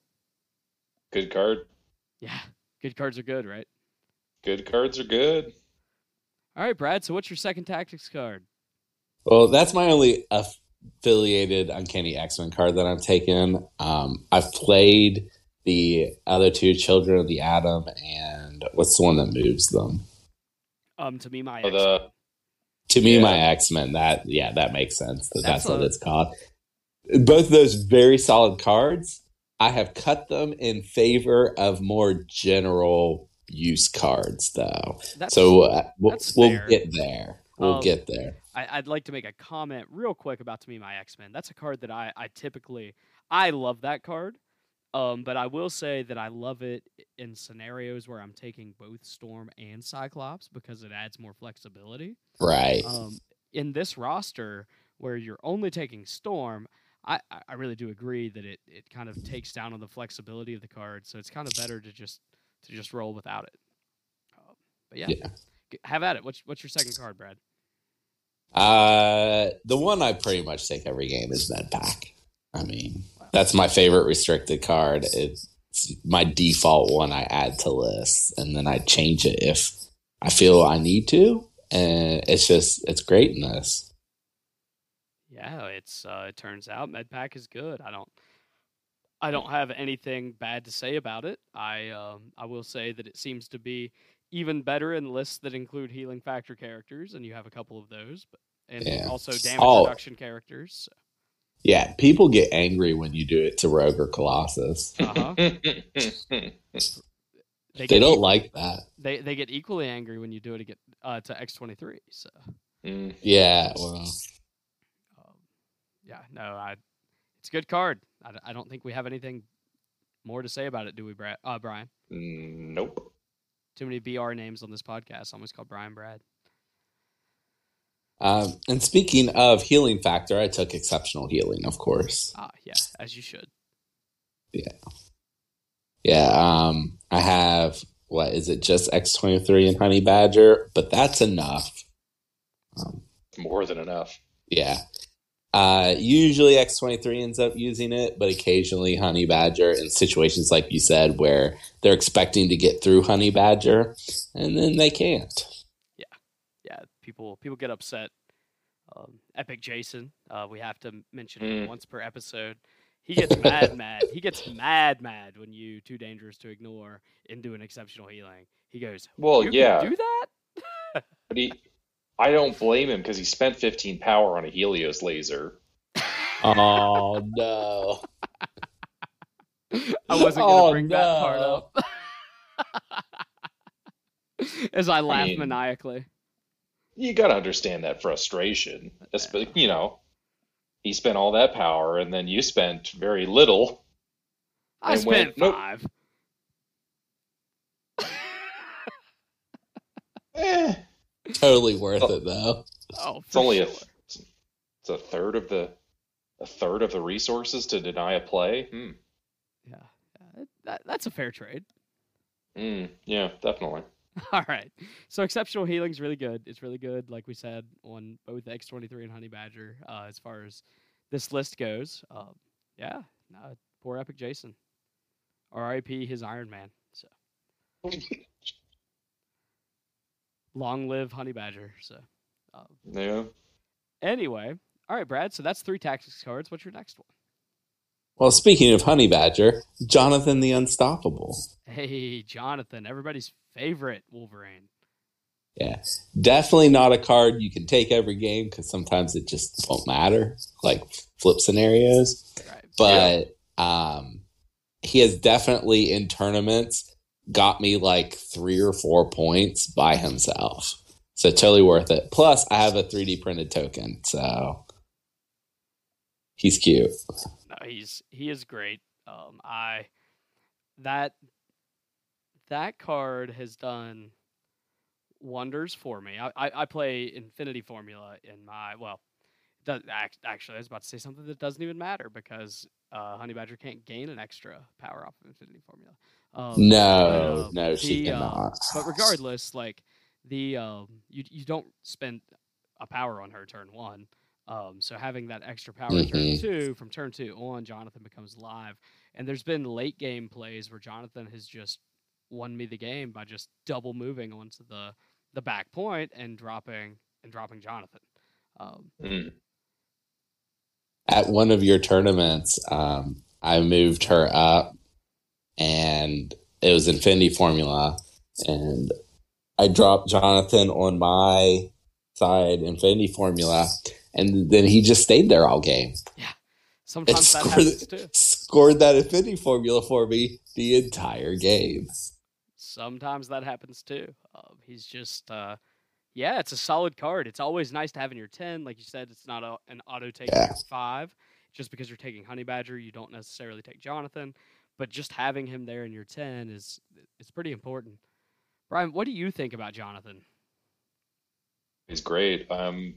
Good card. Yeah, good cards are good, right? Good cards are good. All right, Brad. So, what's your second tactics card? Well, that's my only affiliated Uncanny X Men card that I've taken. Um, I've played the other two Children of the Atom, and what's the one that moves them? Um, to me, my oh, the to me, yeah. my X Men. That yeah, that makes sense. That that's, that's what it's called. Both those very solid cards. I have cut them in favor of more general use cards, though. That's, so uh, we'll, we'll get there. We'll um, get there. I, would like to make a comment real quick about To Me My X Men. That's a card that I, I typically I love that card. Um, but I will say that I love it in scenarios where I'm taking both Storm and Cyclops because it adds more flexibility. Right. Um, in this roster where you're only taking Storm, I, I really do agree that it, it kind of takes down on the flexibility of the card, so it's kind of better to just to just roll without it. Um, but yeah, yeah, have at it. What's what's your second card, Brad? Uh, the one I pretty much take every game is Med Pack. I mean, that's my favorite restricted card. It's my default one I add to lists, and then I change it if I feel I need to. And it's just it's great in this. Yeah, it's uh, it turns out MedPack is good. I don't I don't have anything bad to say about it. I um, I will say that it seems to be even better in lists that include healing factor characters, and you have a couple of those, but and yeah. also damage oh. reduction characters. So. Yeah, people get angry when you do it to Rogue or Colossus. Uh-huh. they, they don't e- like that. They they get equally angry when you do it uh, to X twenty three. So mm. yeah, well, um, yeah, no, I it's a good card. I, I don't think we have anything more to say about it, do we, Brad? Uh, Brian? Nope. Too many BR names on this podcast. Almost called Brian Brad. Um, and speaking of healing factor, I took exceptional healing, of course. Ah, yeah, as you should. Yeah. Yeah, um, I have what is it? Just X twenty three and Honey Badger, but that's enough. Um, More than enough. Yeah. Uh, usually X twenty three ends up using it, but occasionally Honey Badger in situations like you said where they're expecting to get through Honey Badger, and then they can't people people get upset. Um, Epic Jason, uh, we have to mention him mm. once per episode. He gets mad, mad. He gets mad, mad when you too dangerous to ignore into an exceptional healing. He goes, "Well, yeah, do that." but he I don't blame him because he spent 15 power on a Helios laser. oh no! I wasn't going to oh, bring no. that part up. As I laugh I mean, maniacally. You got to understand that frustration. You know, he spent all that power, and then you spent very little. I spent went, five. Nope. eh. Totally worth oh, it though. Oh, it's only sure. a it's a third of the a third of the resources to deny a play. Hmm. Yeah, yeah that, that's a fair trade. Mm, yeah, definitely. All right. So exceptional healing is really good. It's really good, like we said, on both X23 and Honey Badger, uh, as far as this list goes. Um, yeah, poor Epic Jason. R.I.P. his Iron Man. So long live Honey Badger. So um, yeah. Anyway, all right, Brad. So that's three tactics cards. What's your next one? Well, speaking of Honey Badger, Jonathan the Unstoppable. Hey, Jonathan, everybody's favorite Wolverine. Yeah, definitely not a card you can take every game because sometimes it just won't matter, like flip scenarios. Right. But yeah. um, he has definitely in tournaments got me like three or four points by himself. So totally worth it. Plus, I have a 3D printed token, so he's cute. No, he's he is great. Um, I that that card has done wonders for me. I, I, I play Infinity Formula in my well, does, actually I was about to say something that doesn't even matter because uh, Honey Badger can't gain an extra power off of Infinity Formula. Um, no, but, um, no, she the, uh, cannot. but regardless, like the um, you you don't spend a power on her turn one. Um, so having that extra power mm-hmm. turn two from turn two on, Jonathan becomes live. And there's been late game plays where Jonathan has just won me the game by just double moving onto the the back point and dropping and dropping Jonathan. Um, mm. At one of your tournaments, um, I moved her up, and it was Infinity Formula, and I dropped Jonathan on my side, Infinity Formula, and then he just stayed there all game. Yeah, sometimes that happens too. Scored that Infinity Formula for me the entire game sometimes that happens too. Um, he's just, uh, yeah, it's a solid card. It's always nice to have in your 10. Like you said, it's not a, an auto take yeah. five. Just because you're taking Honey Badger, you don't necessarily take Jonathan. But just having him there in your 10 is it's pretty important. Brian, what do you think about Jonathan? He's great. Um,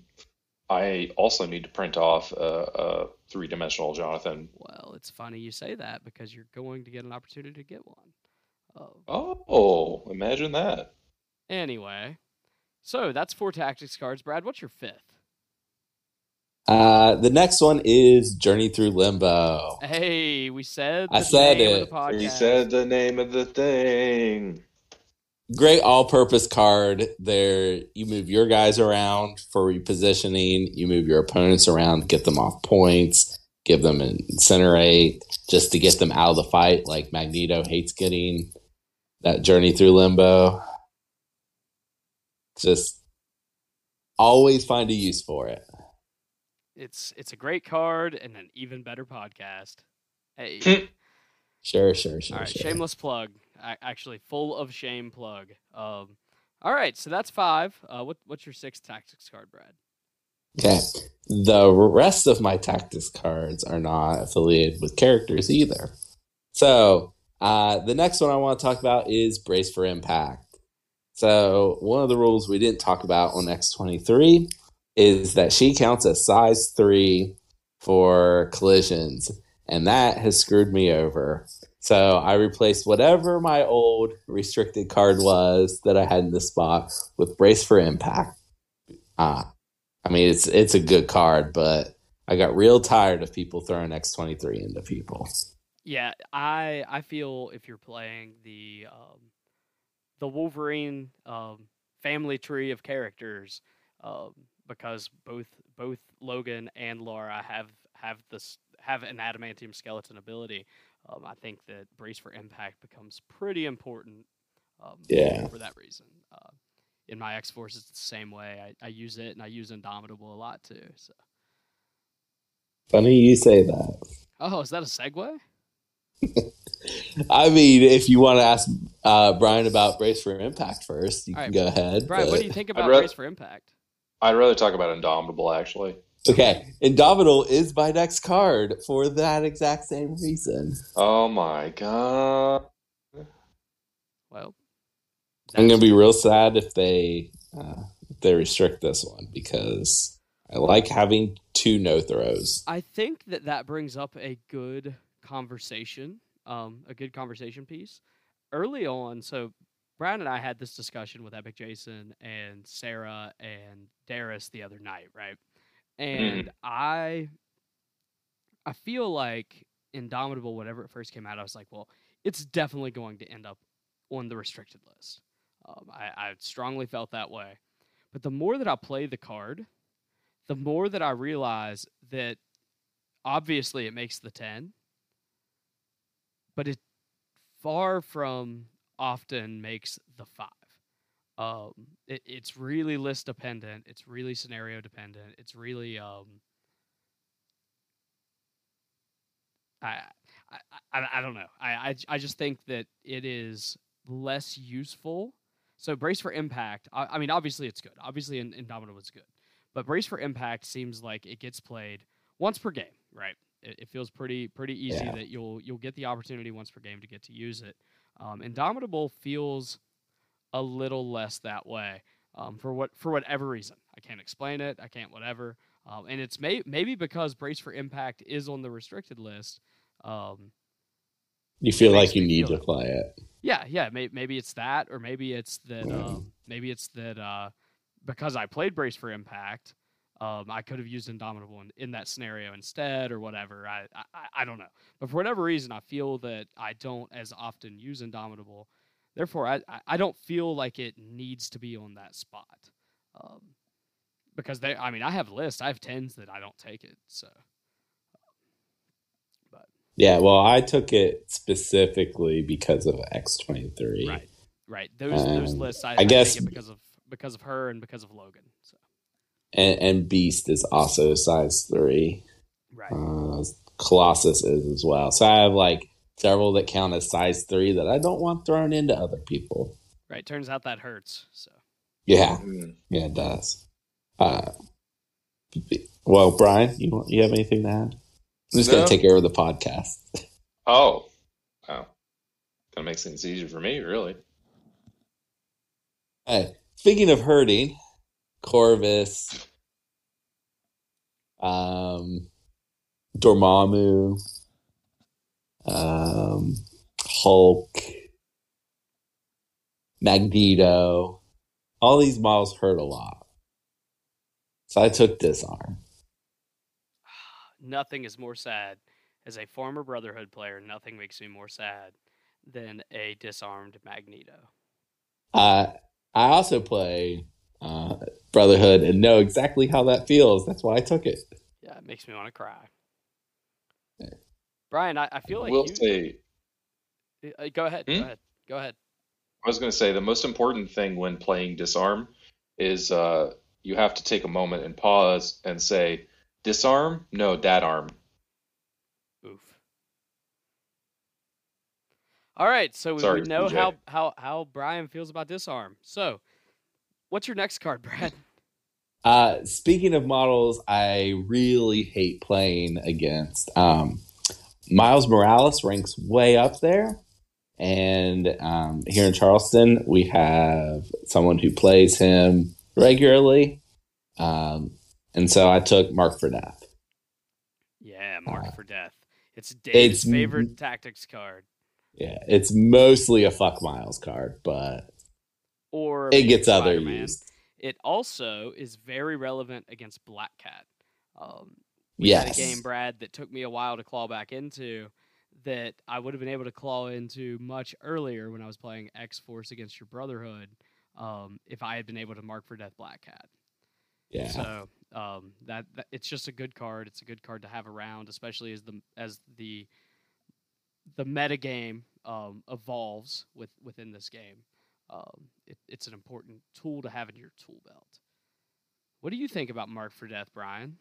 I also need to print off a, a three dimensional Jonathan. Well, it's funny you say that because you're going to get an opportunity to get one. Oh. oh, imagine that. Anyway, so that's four tactics cards. Brad, what's your fifth? Uh, the next one is Journey Through Limbo. Hey, we said I said it. We said the name of the thing. Great all-purpose card. There, you move your guys around for repositioning. You move your opponents around, get them off points, give them an incinerate, just to get them out of the fight. Like Magneto hates getting that journey through limbo. Just always find a use for it. It's it's a great card and an even better podcast. Hey. sure, sure, sure. All right, sure. shameless plug. Actually, full of shame plug. Um, all right, so that's five. Uh, what what's your sixth tactics card, Brad? Okay. The rest of my tactics cards are not affiliated with characters either. So uh, the next one I want to talk about is Brace for Impact. So, one of the rules we didn't talk about on X23 is that she counts as size three for collisions, and that has screwed me over. So, I replaced whatever my old restricted card was that I had in this spot with Brace for Impact. Uh, I mean, it's it's a good card, but I got real tired of people throwing X23 into people. Yeah, I I feel if you're playing the um, the Wolverine um, family tree of characters, um, because both both Logan and Laura have have this have an adamantium skeleton ability. Um, I think that brace for impact becomes pretty important. Um, yeah. For that reason, uh, in my X Force, it's the same way. I, I use it and I use Indomitable a lot too. So funny you say that. Oh, is that a segue? I mean, if you want to ask uh, Brian about Brace for Impact first, you All can right. go ahead. Brian, but... what do you think about rather, Brace for Impact? I'd rather talk about Indomitable, actually. Okay, Indomitable is my next card for that exact same reason. Oh my god! Well, I'm gonna be real sad if they uh, if they restrict this one because I like having two no throws. I think that that brings up a good conversation, um, a good conversation piece early on. So Brian and I had this discussion with Epic Jason and Sarah and Darius the other night, right? And mm. I I feel like Indomitable, whenever it first came out, I was like, well, it's definitely going to end up on the restricted list. Um, I, I strongly felt that way. But the more that I play the card, the more that I realize that obviously it makes the 10, but it far from often makes the 5. Um, it, it's really list dependent. It's really scenario dependent. It's really um, I, I, I, I don't know. I, I, I just think that it is less useful. So brace for impact. I, I mean, obviously it's good. Obviously, in, Indomitable is good, but brace for impact seems like it gets played once per game, right? It, it feels pretty pretty easy yeah. that you'll you'll get the opportunity once per game to get to use it. Um, Indomitable feels a little less that way um, for what for whatever reason. I can't explain it. I can't whatever. Um, and it's may, maybe because brace for impact is on the restricted list. Um, you feel like you need to play it. Yeah, yeah. May, maybe it's that, or maybe it's that. Um, maybe it's that uh, because I played Brace for Impact, um, I could have used Indomitable in, in, that scenario instead, or whatever. I, I I don't know, but for whatever reason, I feel that I don't as often use Indomitable. Therefore, I I don't feel like it needs to be on that spot. Um, because they, I mean, I have lists. I have tens that I don't take it. So yeah, well, I took it specifically because of X twenty three. Right, right. Those um, those lists, I, I, I guess, because of because of her and because of Logan. So. And, and Beast is also size three. Right. Uh, Colossus is as well. So I have like several that count as size three that I don't want thrown into other people. Right. Turns out that hurts. So. Yeah. Mm. Yeah, it does. Uh, well, Brian, you want, you have anything to add? I'm just no. gonna take over the podcast. Oh, wow! Gonna make things easier for me, really. Hey, speaking of hurting, Corvus, um, Dormammu, um, Hulk, Magneto, all these models hurt a lot. So I took Disarm nothing is more sad. As a former Brotherhood player, nothing makes me more sad than a disarmed Magneto. Uh, I also play uh, Brotherhood and know exactly how that feels. That's why I took it. Yeah, it makes me want to cry. Yeah. Brian, I, I feel like we'll you... say. Uh, go ahead. Hmm? Go ahead. Go ahead. I was going to say the most important thing when playing disarm is uh, you have to take a moment and pause and say, Disarm? No, dad arm. Oof. All right, so we Sorry, know how, how how Brian feels about disarm. So, what's your next card, Brad? Uh, speaking of models, I really hate playing against. Um, Miles Morales ranks way up there. And um, here in Charleston, we have someone who plays him regularly. Um, and so I took Mark for Death. Yeah, Mark uh, for Death. It's Dave's it's, favorite tactics card. Yeah, it's mostly a fuck Miles card, but or it gets other used. It also is very relevant against Black Cat. Um, we yes. had a game, Brad, that took me a while to claw back into. That I would have been able to claw into much earlier when I was playing X Force against your Brotherhood. Um, if I had been able to mark for Death Black Cat. Yeah. So um, that, that it's just a good card. It's a good card to have around, especially as the as the the meta game um, evolves with within this game. um, it, it's an important tool to have in your tool belt. What do you think about Mark for Death, Brian?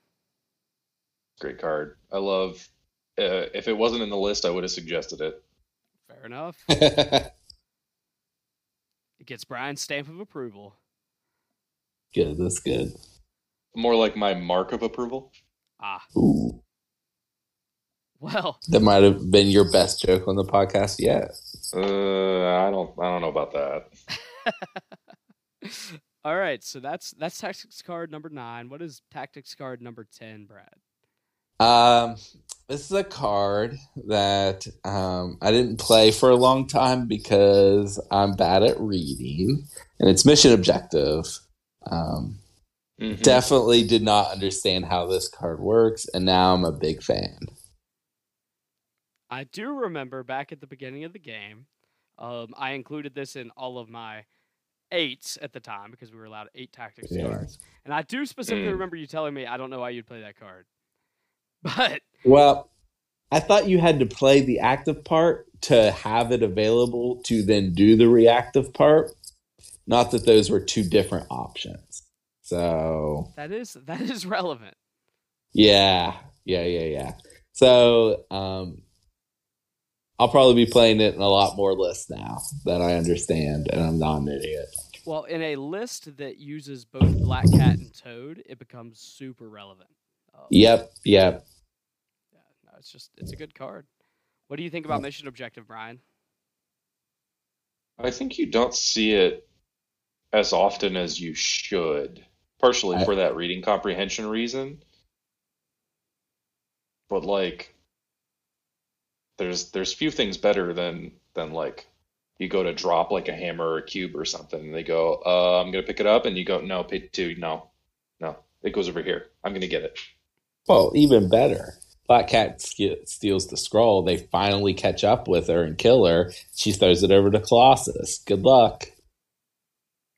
Great card. I love. Uh, if it wasn't in the list, I would have suggested it. Fair enough. it gets Brian's stamp of approval. Good. That's good. More like my mark of approval. Ah. Ooh. Well, that might have been your best joke on the podcast yet. Uh, I don't. I don't know about that. All right, so that's that's tactics card number nine. What is tactics card number ten, Brad? Um, this is a card that um, I didn't play for a long time because I'm bad at reading, and it's mission objective. Um, mm-hmm. Definitely did not understand how this card works, and now I'm a big fan. I do remember back at the beginning of the game, um, I included this in all of my eights at the time because we were allowed eight tactics yeah. cards. And I do specifically mm. remember you telling me I don't know why you'd play that card. But well, I thought you had to play the active part to have it available to then do the reactive part. Not that those were two different options. So that is that is relevant. Yeah, yeah, yeah, yeah. So um, I'll probably be playing it in a lot more lists now that I understand, and I'm not an idiot. Well, in a list that uses both Black Cat and Toad, it becomes super relevant. Um, yep, yep. Yeah, no, it's just it's a good card. What do you think about Mission Objective, Brian? I think you don't see it as often as you should, partially I, for that reading comprehension reason. But like there's there's few things better than than like you go to drop like a hammer or a cube or something and they go uh, i'm gonna pick it up and you go no pay two no no it goes over here. I'm gonna get it. Well even better black cat steals the scroll they finally catch up with her and kill her. She throws it over to colossus. Good luck.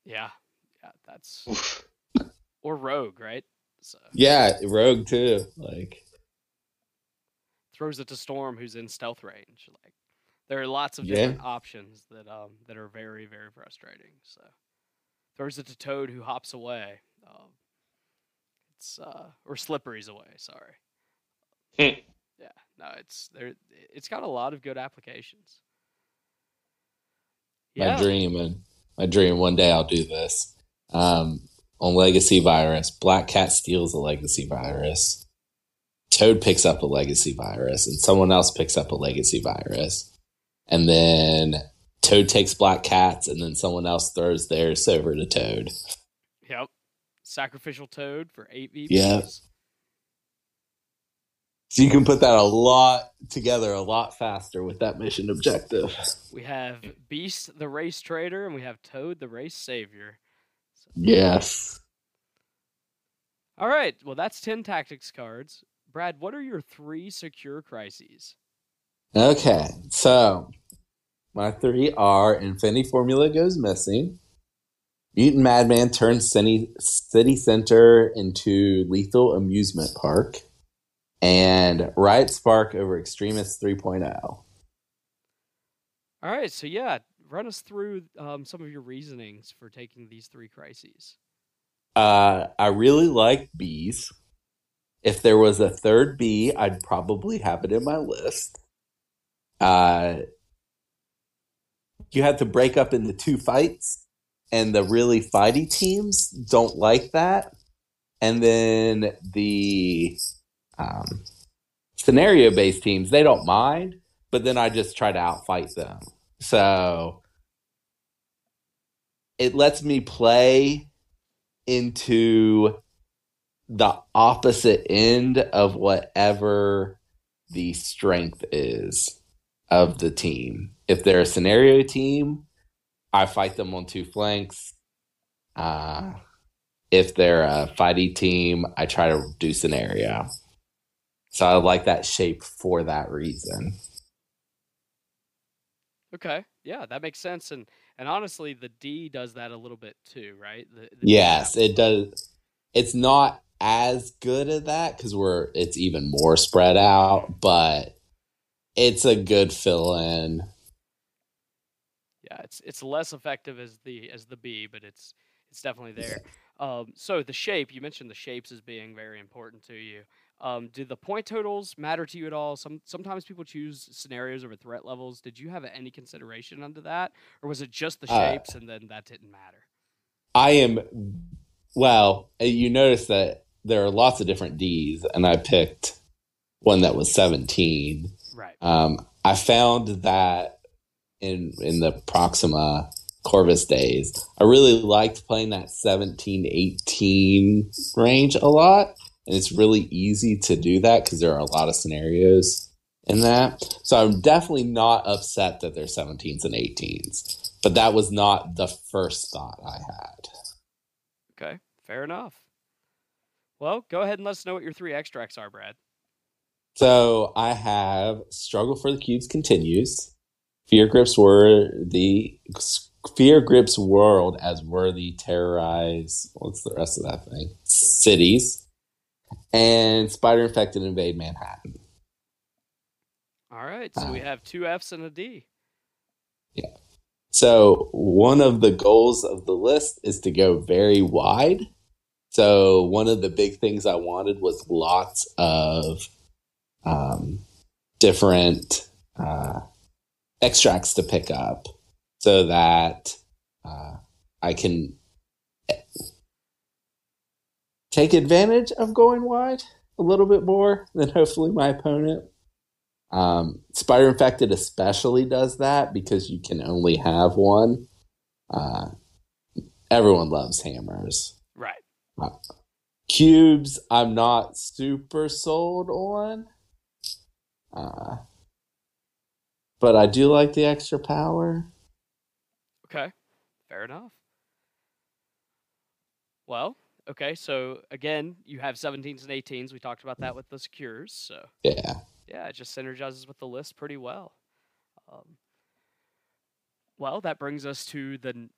Yeah yeah that's or rogue right? So. yeah rogue too like throws it to Storm, who's in stealth range. Like there are lots of different yeah. options that um that are very very frustrating. So throws it to Toad, who hops away. Um, it's uh or Slippery's away. Sorry. Hmm. yeah, no, it's there. It's got a lot of good applications. Yeah. My dream and my dream one day I'll do this. Um, on Legacy Virus, Black Cat steals a Legacy Virus Toad picks up a legacy virus and someone else picks up a legacy virus. And then Toad takes black cats and then someone else throws theirs over to Toad. Yep. Sacrificial Toad for 8 VPs. Yeah. So you can put that a lot together a lot faster with that mission objective. We have Beast the race trader and we have Toad the race savior. So. Yes. All right. Well, that's 10 tactics cards. Brad, what are your three secure crises? Okay, so my three are Infinity Formula goes missing, Mutant Madman turns city, city Center into lethal amusement park, and Riot Spark over Extremis 3.0. All right, so yeah, run us through um, some of your reasonings for taking these three crises. Uh, I really like bees. If there was a third B, I'd probably have it in my list. Uh, you had to break up into two fights, and the really fighty teams don't like that. And then the um, scenario based teams, they don't mind, but then I just try to outfight them. So it lets me play into the opposite end of whatever the strength is of the team. If they're a scenario team, I fight them on two flanks. Uh, if they're a fighty team, I try to do scenario. So I like that shape for that reason. Okay, yeah, that makes sense, and and honestly, the D does that a little bit too, right? The, the yes, it does. It's not as good at that because we're it's even more spread out, but it's a good fill in. Yeah, it's it's less effective as the as the B, but it's it's definitely there. Um, so the shape you mentioned the shapes as being very important to you. Um, do the point totals matter to you at all? Some sometimes people choose scenarios over threat levels. Did you have any consideration under that, or was it just the uh, shapes uh, and then that didn't matter? I am well. Uh, you notice that there are lots of different D's, and I picked one that was seventeen. Right. Um, I found that in in the Proxima Corvus days, I really liked playing that 17, 18 range a lot and it's really easy to do that because there are a lot of scenarios in that. So I'm definitely not upset that there's 17s and 18s, but that was not the first thought I had. Okay, fair enough. Well, go ahead and let us know what your three extracts are, Brad. So I have Struggle for the Cubes continues. Fear grips were the Fear grips world as worthy terrorize. What's the rest of that thing? Cities and Spider Infected invade Manhattan. All right, so uh, we have two Fs and a D. Yeah. So one of the goals of the list is to go very wide. So one of the big things I wanted was lots of um, different uh, extracts to pick up, so that uh, I can take advantage of going wide a little bit more than hopefully my opponent. Um, Spider Infected especially does that because you can only have one. Uh, everyone loves hammers. Cubes, I'm not super sold on. Uh, but I do like the extra power. Okay. Fair enough. Well, Okay, so again, you have 17s and 18s. We talked about that with the secures. So yeah, yeah, it just synergizes with the list pretty well. Um, well, that brings us to the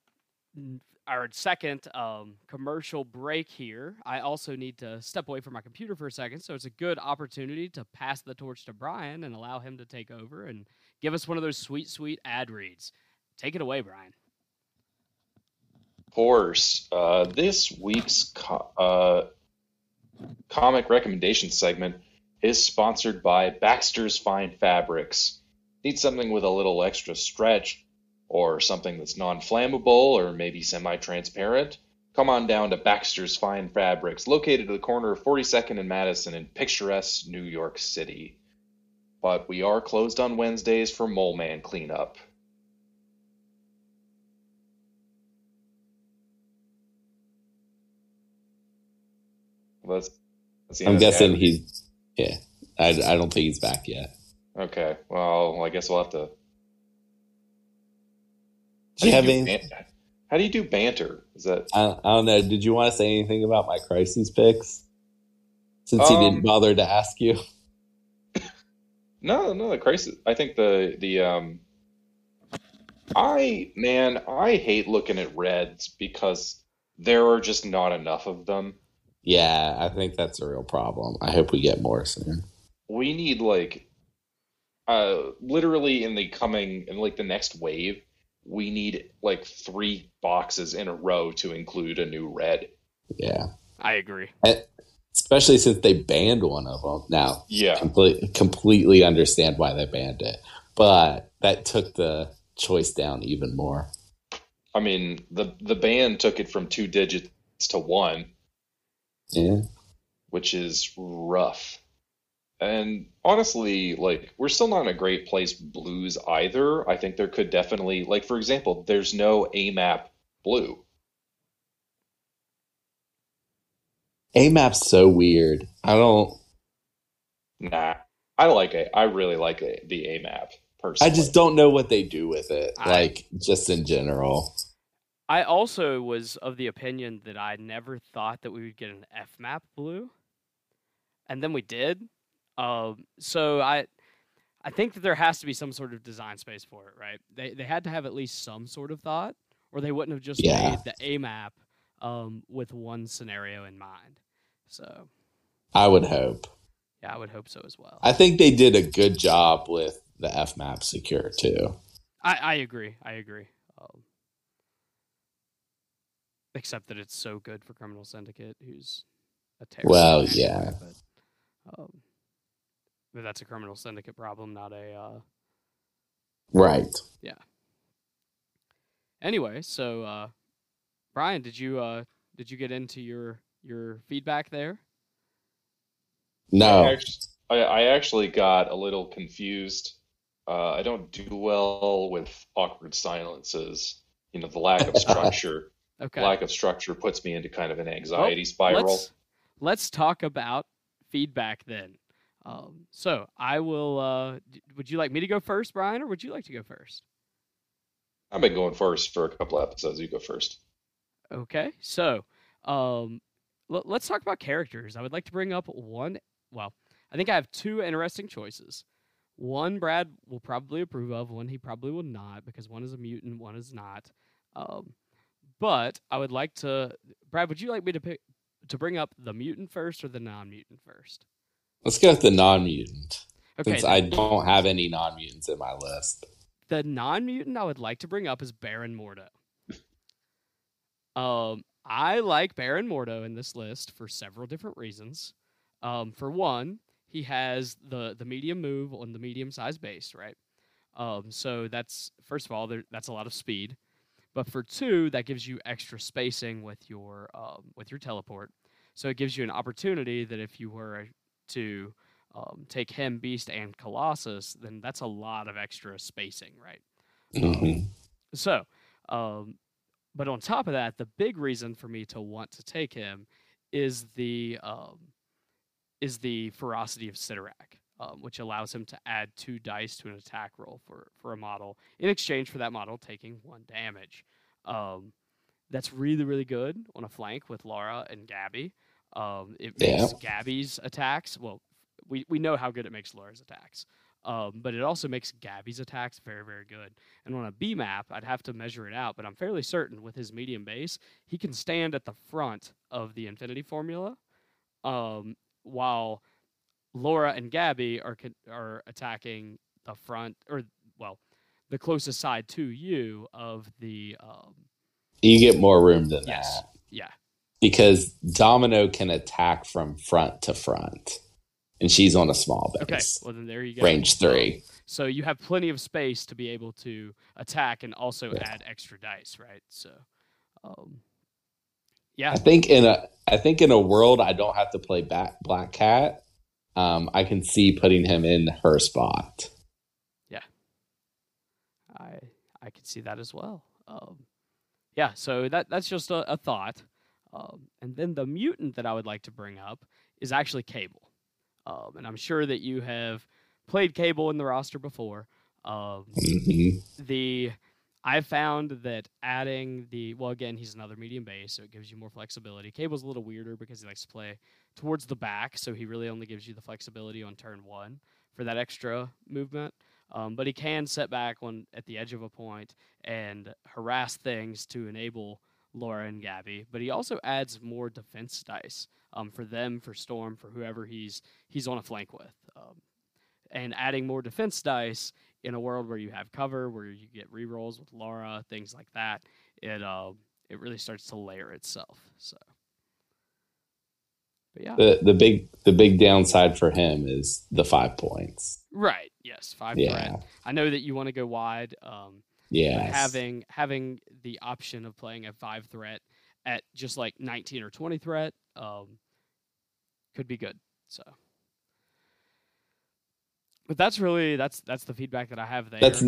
our second um, commercial break here. I also need to step away from my computer for a second, so it's a good opportunity to pass the torch to Brian and allow him to take over and give us one of those sweet, sweet ad reads. Take it away, Brian course. Uh, this week's co- uh, comic recommendation segment is sponsored by Baxter's Fine Fabrics. Need something with a little extra stretch, or something that's non flammable, or maybe semi transparent? Come on down to Baxter's Fine Fabrics, located at the corner of 42nd and Madison in picturesque New York City. But we are closed on Wednesdays for Mole Man cleanup. Let's. I'm guessing he's. Yeah, I, I don't think he's back yet. Okay, well, I guess we'll have to. Do you, have any? How do you do banter? Is that? I, I, don't know. Did you want to say anything about my crises picks? Since um, he didn't um, bother to ask you. no, no, the crisis. I think the the um. I man, I hate looking at reds because there are just not enough of them. Yeah, I think that's a real problem. I hope we get more soon. We need like uh literally in the coming in like the next wave, we need like three boxes in a row to include a new red. Yeah. I agree. And especially since they banned one of them. Now, yeah, complete, completely understand why they banned it, but that took the choice down even more. I mean, the the ban took it from two digits to one, yeah. Which is rough. And honestly, like we're still not in a great place blues either. I think there could definitely like for example, there's no AMAP blue. AMAP's so weird. I don't Nah. I like it. I really like it, the AMAP personally. I just don't know what they do with it. I, like just in general. I also was of the opinion that I never thought that we would get an F map blue, and then we did. Um, so I, I think that there has to be some sort of design space for it, right? They they had to have at least some sort of thought, or they wouldn't have just yeah. made the A map um, with one scenario in mind. So, I would hope. Yeah, I would hope so as well. I think they did a good job with the F map secure too. I, I agree. I agree. Um, except that it's so good for Criminal Syndicate, who's a terrible. Well, yeah. But, um, that's a Criminal Syndicate problem, not a. Uh, right. Yeah. Anyway, so uh, Brian, did you uh, did you get into your your feedback there? No. I actually, I, I actually got a little confused. Uh, I don't do well with awkward silences. You know, the lack of structure. okay. Lack of structure puts me into kind of an anxiety well, spiral. Let's, let's, talk about feedback then. Um, so I will. Uh, would you like me to go first, Brian, or would you like to go first? I've been going first for a couple episodes. You go first. Okay, so um, l- let's talk about characters. I would like to bring up one. Well, I think I have two interesting choices. One Brad will probably approve of, one he probably will not, because one is a mutant, one is not. Um, but I would like to, Brad. Would you like me to pick to bring up the mutant first or the non-mutant first? Let's go with the non-mutant, okay, since I don't have any non-mutants in my list. The non-mutant I would like to bring up is Baron Mordo. um, I like Baron Mordo in this list for several different reasons. Um, for one, he has the the medium move on the medium size base, right? Um, so that's first of all, there, that's a lot of speed. But for two, that gives you extra spacing with your um, with your teleport. So it gives you an opportunity that if you were to um, take him, Beast, and Colossus, then that's a lot of extra spacing, right? Mm-hmm. So, um, but on top of that, the big reason for me to want to take him is the um, is the ferocity of Cyttorak, um, which allows him to add two dice to an attack roll for for a model in exchange for that model taking one damage. Um, that's really really good on a flank with Laura and Gabby. Um, it makes yeah. Gabby's attacks well. We, we know how good it makes Laura's attacks. Um, but it also makes Gabby's attacks very, very good. And on a B map, I'd have to measure it out, but I'm fairly certain with his medium base, he can stand at the front of the Infinity Formula, um, while Laura and Gabby are are attacking the front, or well, the closest side to you of the. Um, you get more room than yes, that. Yeah. Because Domino can attack from front to front and she's on a small base. Okay, well then there you go. Range three. So you have plenty of space to be able to attack and also yeah. add extra dice, right? So, um, yeah. I think in a I think in a world I don't have to play back Black Cat. Um, I can see putting him in her spot. Yeah, I I can see that as well. Um, yeah, so that that's just a, a thought. Um, and then the mutant that I would like to bring up is actually Cable. Um, and I'm sure that you have played Cable in the roster before. Um, mm-hmm. The I found that adding the well again he's another medium base so it gives you more flexibility. Cable's a little weirder because he likes to play towards the back so he really only gives you the flexibility on turn one for that extra movement. Um, but he can set back on at the edge of a point and harass things to enable Laura and Gabby. But he also adds more defense dice um, for them, for Storm, for whoever he's he's on a flank with. Um, and adding more defense dice in a world where you have cover, where you get rerolls with Laura, things like that, it uh, it really starts to layer itself. So, but yeah, the the big the big downside for him is the five points. Right. Yes. Five. Yeah. I know that you want to go wide. Um, yeah. Having having the option of playing a five threat at just like 19 or 20 threat um, could be good. So, but that's really that's that's the feedback that I have there. That's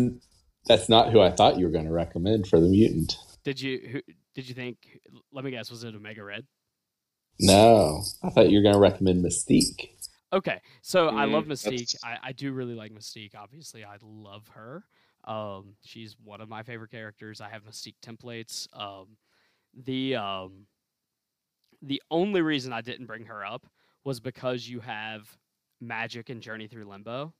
that's not who I thought you were going to recommend for the mutant. Did you who, did you think? Let me guess. Was it Omega Red? No, I thought you were going to recommend Mystique. Okay, so mm, I love Mystique. I, I do really like Mystique. Obviously, I love her. Um, she's one of my favorite characters. I have Mystique templates. Um, the um, the only reason I didn't bring her up was because you have Magik and Journey Through Limbo,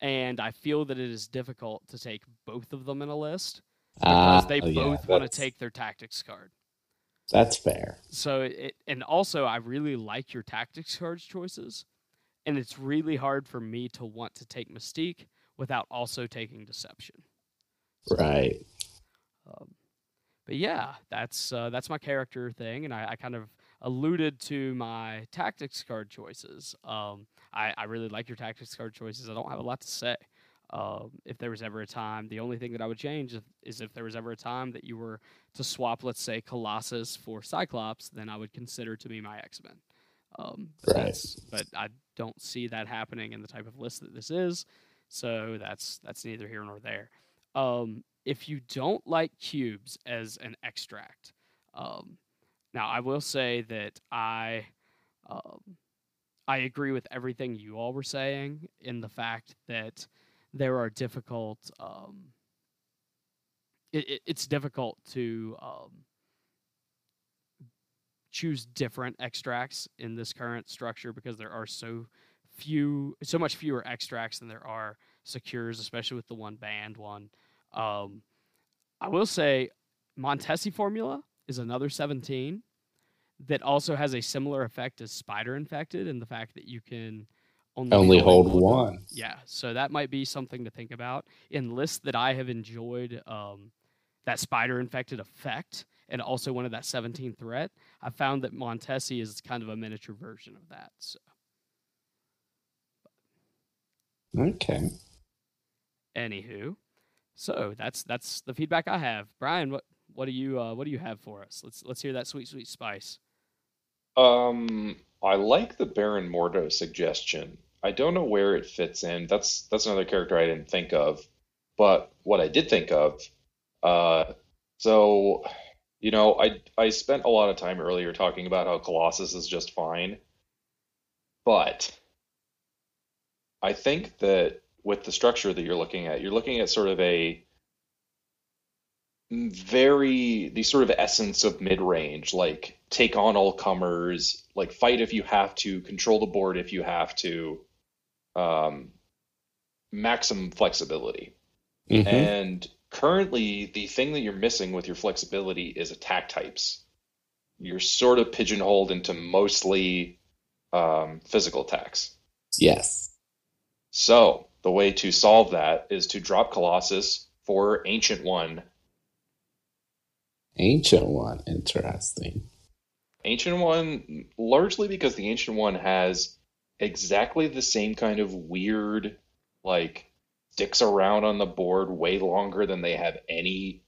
and I feel that it is difficult to take both of them in a list because uh, they oh, both yeah, want to take their tactics card. That's fair. So it, and also I really like your tactics cards choices, and it's really hard for me to want to take Mystique without also taking Deception. So, right. Um, but yeah, that's uh, that's my character thing, and I, I, kind of alluded to my tactics card choices. Um, I, I, really like your tactics card choices. I don't have a lot to say. Um, if there was ever a time, the only thing that I would change is if there was ever a time that you were to swap, let's say, Colossus for Cyclops, then I would consider to be my X Men. Um, right. But I don't see that happening in the type of list that this is, so that's that's neither here nor there. Um, if you don't like cubes as an extract, um, now I will say that I um, I agree with everything you all were saying in the fact that there are difficult. Um, it, it, it's difficult to um, choose different extracts in this current structure because there are so few, so much fewer extracts than there are secures, especially with the one banned one. Um, I will say, Montesi formula is another 17 that also has a similar effect as Spider Infected in the fact that you can only, only hold, hold one. one. Yeah, so that might be something to think about in lists that I have enjoyed. Um, that Spider Infected effect and also one of that 17 threat. I found that Montesi is kind of a miniature version of that. So. Okay. Anywho, so that's that's the feedback I have. Brian, what what do you uh, what do you have for us? Let's let's hear that sweet sweet spice. Um, I like the Baron Mordo suggestion. I don't know where it fits in. That's that's another character I didn't think of. But what I did think of, uh, so you know, I I spent a lot of time earlier talking about how Colossus is just fine, but I think that with the structure that you're looking at, you're looking at sort of a very the sort of essence of mid range, like take on all comers, like fight if you have to, control the board if you have to, um, maximum flexibility. Mm-hmm. And currently, the thing that you're missing with your flexibility is attack types. You're sort of pigeonholed into mostly um, physical attacks. Yes. So the way to solve that is to drop Colossus for Ancient One Ancient One, interesting. Ancient One, largely because the Ancient One has exactly the same kind of weird, like, sticks around on the board way longer than they have any,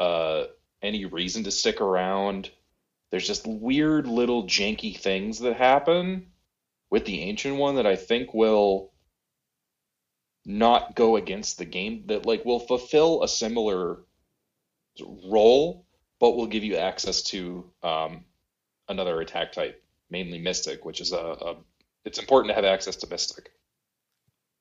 uh, any reason to stick around. There's just weird little janky things that happen with the Ancient One that I think will not go against the game that like will fulfill a similar role but will give you access to um, another attack type, mainly Mystic, which is a, a, it's important to have access to Mystic.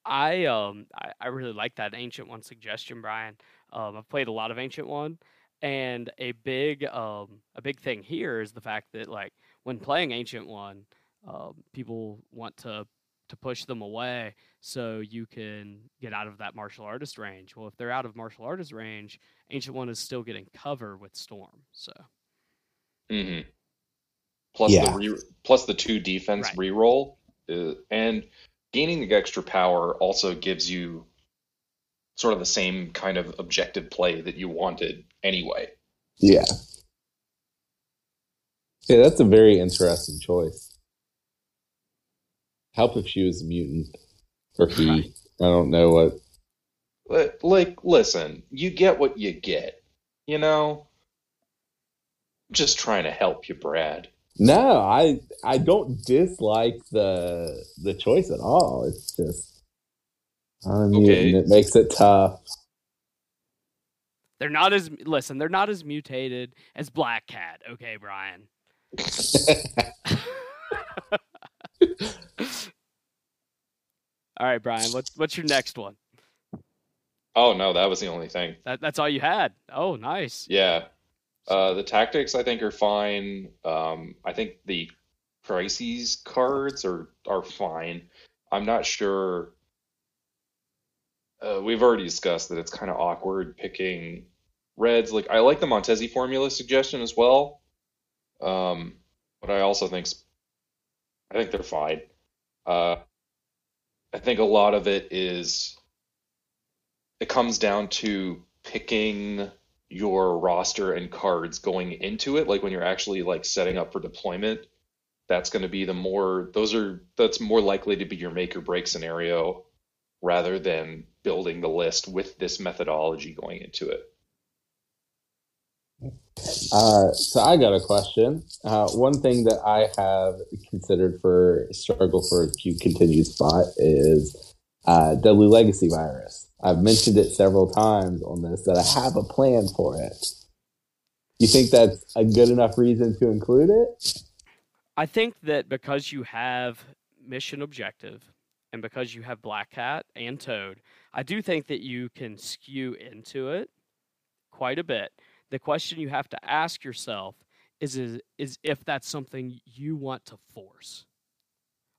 I um I, I really like that Ancient One suggestion, Brian. Um, I've played a lot of Ancient One, and a big um a big thing here is the fact that like when playing Ancient One, um, people want to to push them away so you can get out of that martial artist range. Well, if they're out of martial artist range, Ancient One is still getting cover with Storm. So. Mm-hmm. Plus yeah. the re- plus the two defense right. reroll, uh, and gaining the extra power also gives you sort of the same kind of objective play that you wanted anyway. Yeah. Yeah, that's a very interesting choice. Help if she was a mutant, or he. Right. I don't know what. But, like, listen, you get what you get. You know. I'm just trying to help you, Brad. No, I I don't dislike the the choice at all. It's just I mean, okay. it makes it tough. They're not as listen. They're not as mutated as Black Cat. Okay, Brian. All right, Brian. What's what's your next one? Oh no, that was the only thing. That, that's all you had. Oh, nice. Yeah, uh, the tactics I think are fine. Um, I think the crises cards are are fine. I'm not sure. Uh, we've already discussed that it's kind of awkward picking reds. Like I like the Montesi formula suggestion as well, um, but I also think I think they're fine. Uh, I think a lot of it is it comes down to picking your roster and cards going into it, like when you're actually like setting up for deployment, that's going to be the more those are that's more likely to be your make or break scenario rather than building the list with this methodology going into it. Uh, so I got a question. Uh, one thing that I have considered for struggle for a Q continued spot is uh, Legacy virus. I've mentioned it several times on this that I have a plan for it. You think that's a good enough reason to include it? I think that because you have mission objective and because you have Black Cat and Toad, I do think that you can skew into it quite a bit. The question you have to ask yourself is is, is if that's something you want to force.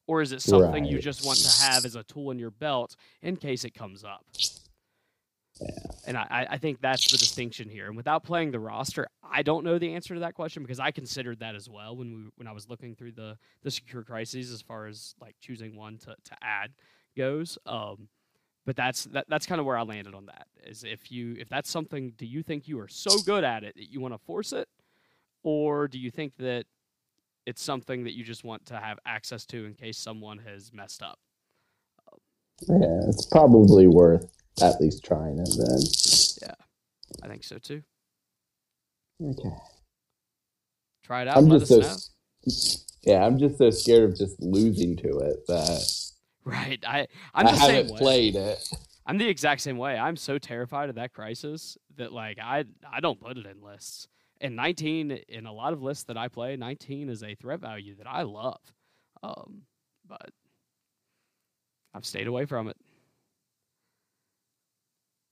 Or is it something right. you just want to have as a tool in your belt in case it comes up? Yeah. And I, I think that's the distinction here. And without playing the roster, I don't know the answer to that question because I considered that as well when we when I was looking through the the secure crises as far as like choosing one to, to add goes. Um, but that's that, that's kind of where I landed on that. Is if you if that's something, do you think you are so good at it that you want to force it, or do you think that it's something that you just want to have access to in case someone has messed up? Yeah, it's probably worth at least trying it then. Yeah, I think so too. Okay. Try it out. I'm just so, know. Yeah, I'm just so scared of just losing to it that. Right. I I'm the haven't same played it. I'm the exact same way. I'm so terrified of that crisis that like I I don't put it in lists. And 19 in a lot of lists that I play, 19 is a threat value that I love. Um, but I've stayed away from it.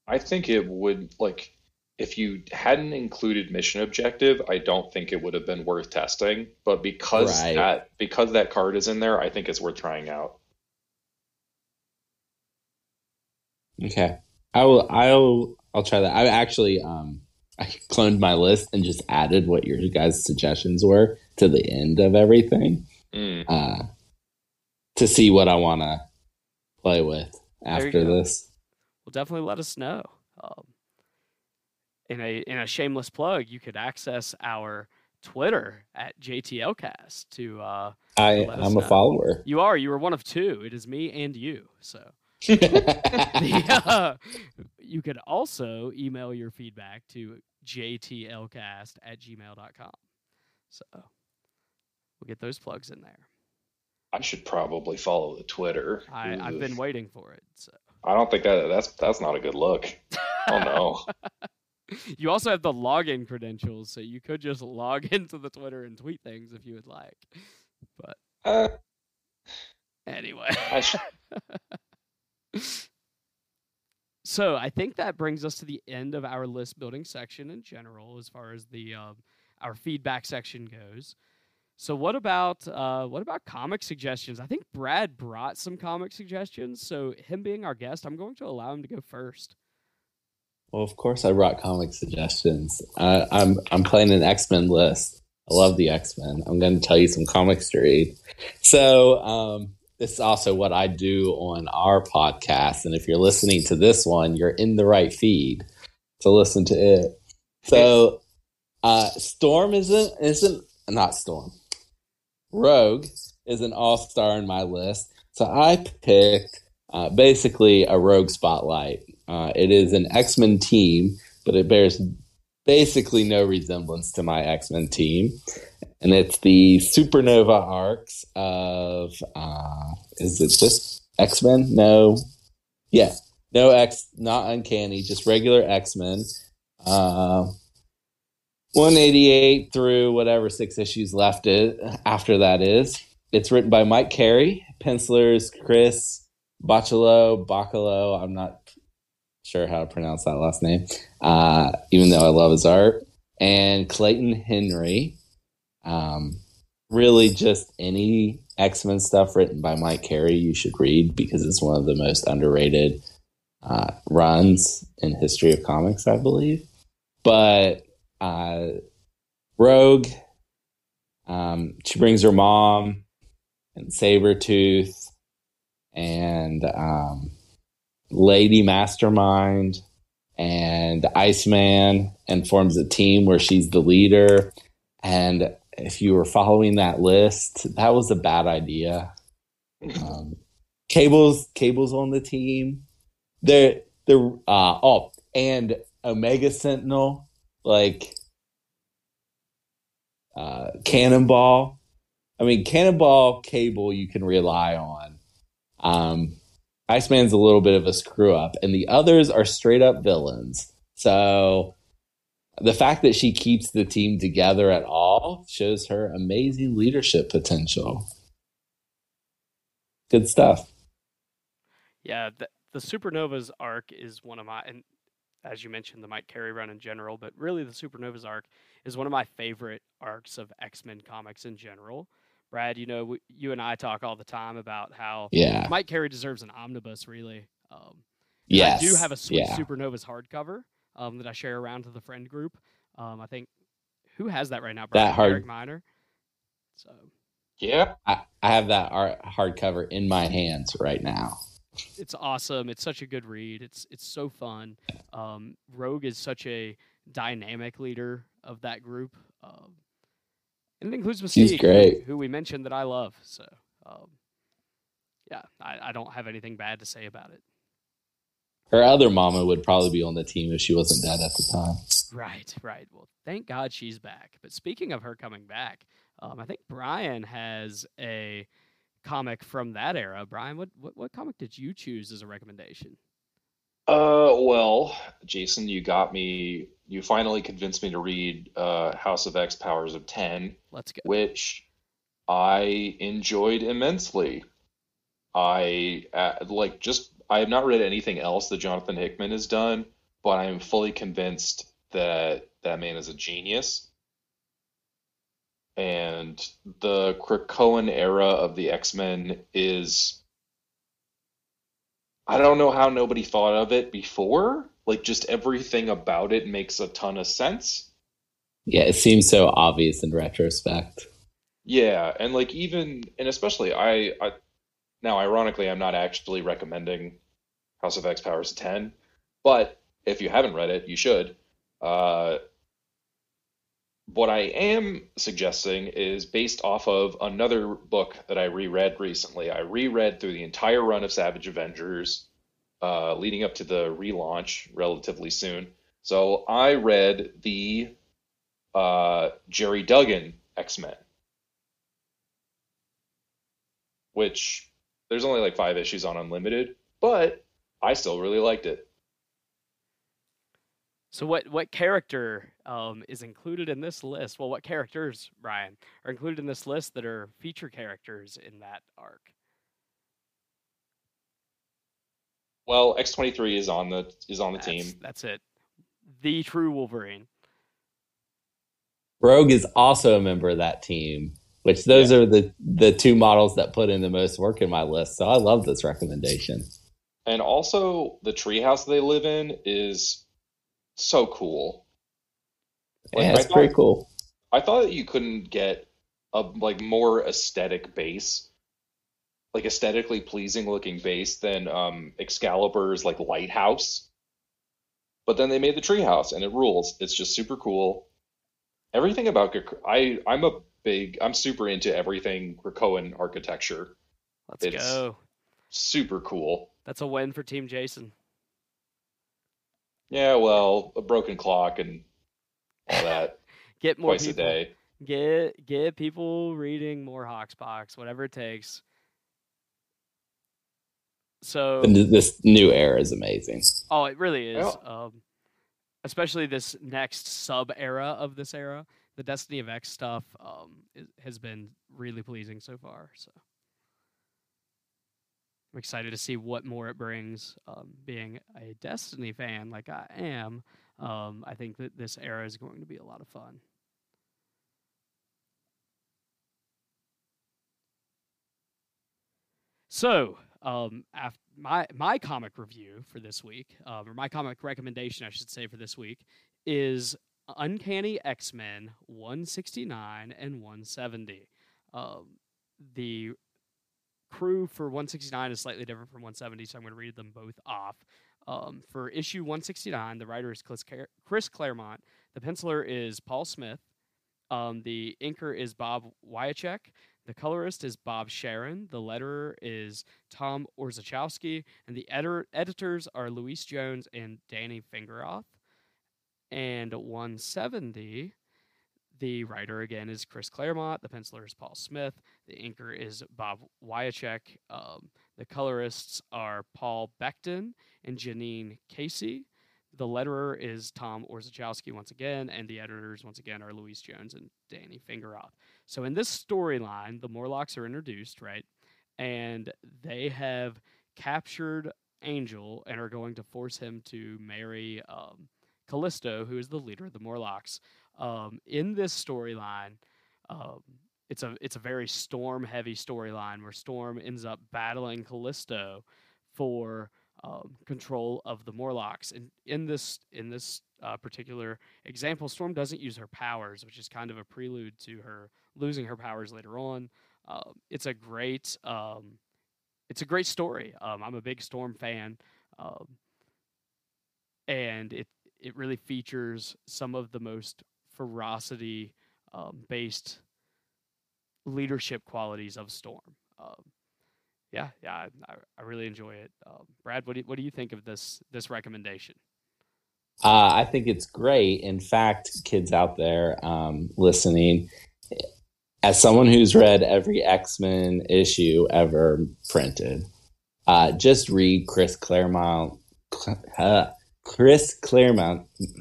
I think it would like if you hadn't included mission objective, I don't think it would have been worth testing. But because right. that because that card is in there, I think it's worth trying out. Okay. I will I'll I'll try that. I actually um I cloned my list and just added what your guys' suggestions were to the end of everything. Mm. Uh to see what I wanna play with after this well, definitely let us know. Um, in a in a shameless plug, you could access our Twitter at JTLcast to. Uh, I to I'm know. a follower. You are. You are one of two. It is me and you. So. the, uh, you could also email your feedback to jtlcast at gmail.com. So we'll get those plugs in there. I should probably follow the Twitter. I, I've been waiting for it. So. I don't think that that's that's not a good look. oh no. you also have the login credentials, so you could just log into the Twitter and tweet things if you would like. But uh, anyway. So I think that brings us to the end of our list building section in general, as far as the um, our feedback section goes. So what about uh, what about comic suggestions? I think Brad brought some comic suggestions. So him being our guest, I'm going to allow him to go first. Well, of course, I brought comic suggestions. Uh, I'm I'm playing an X Men list. I love the X Men. I'm going to tell you some comics to read. So um, this is also what I do on our podcast. And if you're listening to this one, you're in the right feed to listen to it. So uh, Storm isn't isn't not Storm. Rogue is an all star in my list. So I picked uh, basically a Rogue spotlight. Uh, it is an X Men team, but it bears basically no resemblance to my X Men team. And it's the Supernova arcs of, uh, is it just X Men? No. Yeah. No X, not uncanny, just regular X Men. Uh, 188 through whatever six issues left it after that is. It's written by Mike Carey, pencilers Chris Bachalo, Bacalo. I'm not sure how to pronounce that last name, uh, even though I love his art. And Clayton Henry. Um, really, just any X Men stuff written by Mike Carey you should read because it's one of the most underrated uh, runs in history of comics, I believe. But uh, Rogue. Um, she brings her mom and Sabretooth and um, Lady Mastermind and Iceman and forms a team where she's the leader. And if you were following that list, that was a bad idea. Um, Cable's Cable's on the team. They're they're uh, oh, and Omega Sentinel, like uh, Cannonball. I mean, Cannonball Cable you can rely on. Um, Iceman's a little bit of a screw up, and the others are straight up villains. So the fact that she keeps the team together at all shows her amazing leadership potential. Good stuff. Yeah, the, the Supernovas arc is one of my, and as you mentioned, the Mike Carey run in general, but really the Supernovas arc is one of my favorite arcs of X Men comics in general. Brad, you know, we, you and I talk all the time about how yeah. Mike Carey deserves an omnibus, really. Um, yes. I do have a sweet yeah. Supernovas hardcover um, that I share around to the friend group. Um, I think who has that right now? Brad? That hard Eric Miner. So yeah, I, I have that hardcover in my hands right now. It's awesome. It's such a good read. It's it's so fun. Um, Rogue is such a dynamic leader of that group. Um, and it includes Mystique. Who, we mentioned that I love. So, um, yeah, I, I don't have anything bad to say about it. Her other mama would probably be on the team if she wasn't dead at the time. Right, right. Well, thank God she's back. But speaking of her coming back, um, I think Brian has a comic from that era. Brian, what, what, what comic did you choose as a recommendation? Uh, well, Jason, you got me. You finally convinced me to read uh, House of X Powers of 10. Let's go. Which I enjoyed immensely. I uh, like just I have not read anything else that Jonathan Hickman has done, but I am fully convinced that that man is a genius. And the Krakoan era of the X Men is I don't know how nobody thought of it before. Like just everything about it makes a ton of sense. Yeah, it seems so obvious in retrospect. Yeah, and like even and especially I, I now ironically I'm not actually recommending House of X Powers 10, but if you haven't read it, you should. Uh, what I am suggesting is based off of another book that I reread recently. I reread through the entire run of Savage Avengers, uh, leading up to the relaunch relatively soon. So I read the uh, Gerry Duggan X Men, which there's only like five issues on Unlimited, but I still really liked it. So what what character um, is included in this list? Well, what characters, Ryan, are included in this list that are feature characters in that arc? Well, X twenty three is on the is on the that's, team. That's it. The true Wolverine. Rogue is also a member of that team, which those yeah. are the the two models that put in the most work in my list. So I love this recommendation. And also, the treehouse they live in is so cool. Like, yeah, it's thought, pretty cool. I thought that you couldn't get a like more aesthetic base, like aesthetically pleasing looking base than um, Excalibur's like lighthouse. But then they made the treehouse, and it rules. It's just super cool. Everything about I I'm a big I'm super into everything Krakoan architecture. Let's it's go. Super cool. That's a win for Team Jason. Yeah, well, a broken clock and all that. get more twice people, a day. Get get people reading more Hoxpox, whatever it takes. So this new era is amazing. Oh, it really is. Um, especially this next sub era of this era, the Destiny of X stuff um, has been really pleasing so far. So. I'm excited to see what more it brings. Um, being a Destiny fan like I am, um, I think that this era is going to be a lot of fun. So, um, after my my comic review for this week, um, or my comic recommendation, I should say, for this week, is Uncanny X Men 169 and 170. Um, the crew for 169 is slightly different from 170, so I'm going to read them both off. Um, for issue 169, the writer is Chris Claremont. The penciler is Paul Smith. Um, the inker is Bob Wiacek. The colorist is Bob Sharen, The letterer is Tom Orzechowski. And the editor- editors are Louise Jones and Danny Fingeroth. And 170, the writer again is Chris Claremont. The penciler is Paul Smith. The inker is Bob Wiacek. Um, the colorists are Paul Becton and Janine Casey. The letterer is Tom Orzechowski once again, and the editors once again are Louise Jones and Danny Fingeroth. So in this storyline, the Morlocks are introduced, right? And they have captured Angel and are going to force him to marry um, Callisto, who is the leader of the Morlocks. Um, in this storyline, um, it's a it's a very storm heavy storyline where Storm ends up battling Callisto for um, control of the Morlocks. And in this in this uh, particular example, Storm doesn't use her powers, which is kind of a prelude to her losing her powers later on. Uh, it's a great um, it's a great story. Um, I'm a big Storm fan, um, and it it really features some of the most ferocity um, based leadership qualities of Storm. Um, yeah, yeah, I, I really enjoy it. Um, Brad, what do you, what do you think of this this recommendation? Uh, I think it's great. In fact, kids out there um, listening, as someone who's read every X Men issue ever printed, uh, just read Chris Claremont. Uh, Chris Claremont. It's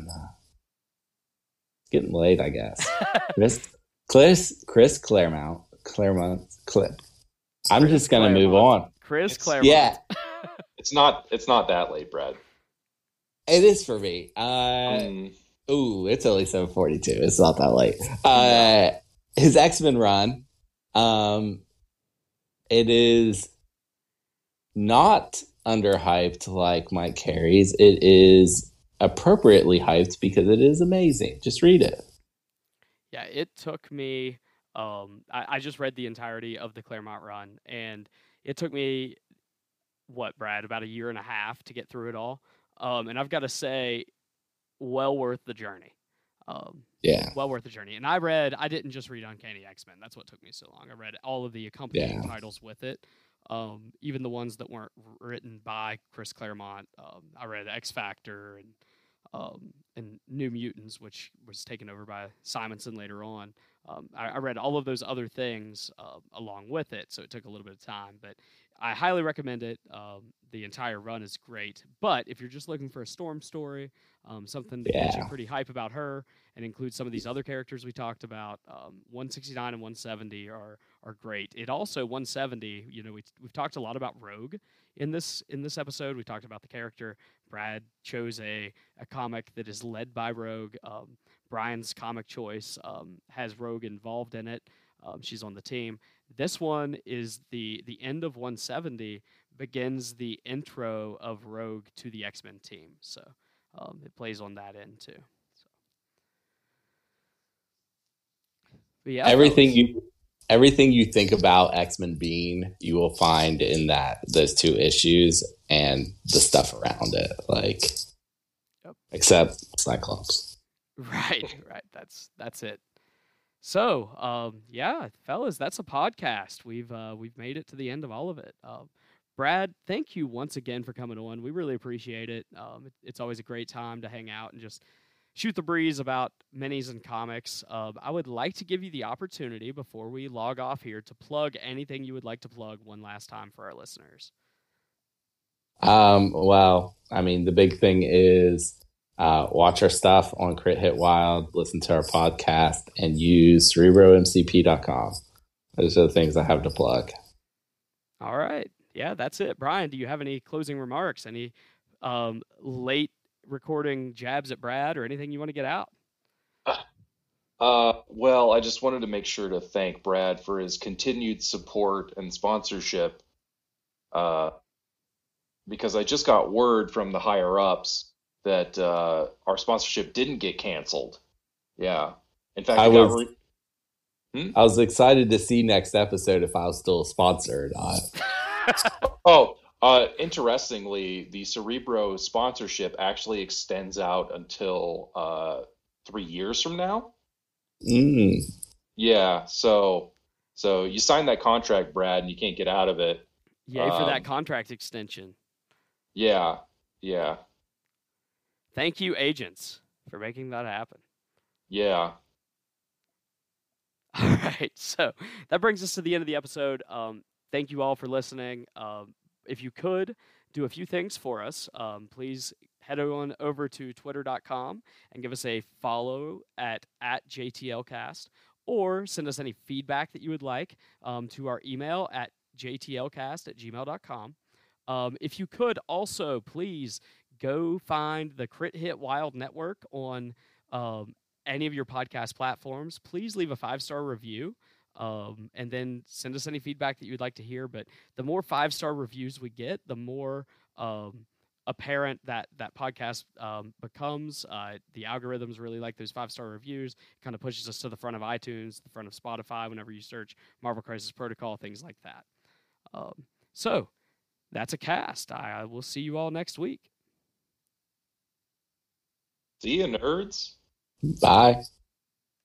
getting late, I guess. Chris, Chris, Chris Claremont. Claremont. Clip. I'm Chris just gonna Claremont. move on. Chris it's, Claremont. Yeah. it's not. It's not that late, Brad. It is for me. Uh, mm. Ooh, it's only seven forty two. It's not that late. Uh, his X Men run. Um, it is not underhyped like Mike Carey's. It is appropriately hyped because it is amazing. Just read it. Yeah, it took me um, I, I just read the entirety of the Claremont run, and it took me what, Brad, about a year and a half to get through it all. Um, and I've got to say, well worth the journey. Um, yeah, well worth the journey. And I read, I didn't just read Uncanny X Men. That's what took me so long. I read all of the accompanying yeah. titles with it, um, even the ones that weren't written by Chris Claremont. Um, I read X Factor and um, and New Mutants, which was taken over by Simonson later on. Um, I, I, read all of those other things uh, along with it, so it took a little bit of time. But I highly recommend it. Um, the entire run is great. But if you're just looking for a Storm story, um, something that yeah. gets you pretty hype about her, and includes some of these other characters we talked about, um, 169 and 170 are are great. It also 170. You know, we we've talked a lot about Rogue in this in this episode. We talked about the character. Brad chose a a comic that is led by Rogue. Um, Brian's comic choice um, has Rogue involved in it. Um, she's on the team. This one is the the end of 170 begins the intro of Rogue to the X Men team. So um, it plays on that end too. So. yeah, everything you everything you think about X Men being, you will find in that those two issues and the stuff around it, like yep. except Cyclops. Right, right. That's that's it. So, um, yeah, fellas, that's a podcast. We've uh, we've made it to the end of all of it. Uh, Brad, thank you once again for coming on. We really appreciate it. Um, it, It's always a great time to hang out and just shoot the breeze about minis and comics. Uh, I would like to give you the opportunity before we log off here to plug anything you would like to plug one last time for our listeners. Um, well, I mean, the big thing is uh, watch our stuff on Crit Hit Wild, listen to our podcast, and use CerebroMCP.com. Those are the things I have to plug. All right. Yeah, that's it. Brian, do you have any closing remarks? Any um, late recording jabs at Brad or anything you want to get out? Uh, well, I just wanted to make sure to thank Brad for his continued support and sponsorship. Uh, because I just got word from the higher ups that uh, our sponsorship didn't get canceled. Yeah. In fact, I was, re- hmm? I was excited to see next episode if I was still a sponsor or not. oh, Uh, interestingly, the Cerebro sponsorship actually extends out until uh, three years from now. Mm. Yeah, so so you signed that contract, Brad, and you can't get out of it. Yay um, for that um, contract extension. Yeah, yeah. Thank you, agents, for making that happen. Yeah. All right, so that brings us to the end of the episode. Um, thank you all for listening. Um, if you could do a few things for us, um, please head on over to twitter.com and give us a follow at, at JTLcast or send us any feedback that you would like um, to our email at jtlcast at gmail.com. Um, if you could also please go find the Crit Hit Wild Network on um, any of your podcast platforms. Please leave a five star review um, and then send us any feedback that you'd like to hear. But the more five star reviews we get, the more um, apparent that that podcast um, becomes. Uh, the algorithms really like those five star reviews. It Kind of pushes us to the front of iTunes, the front of Spotify. Whenever you search Marvel Crisis Protocol, things like that. Um, so that's a cast. I, I will see you all next week. See you, nerds. Bye.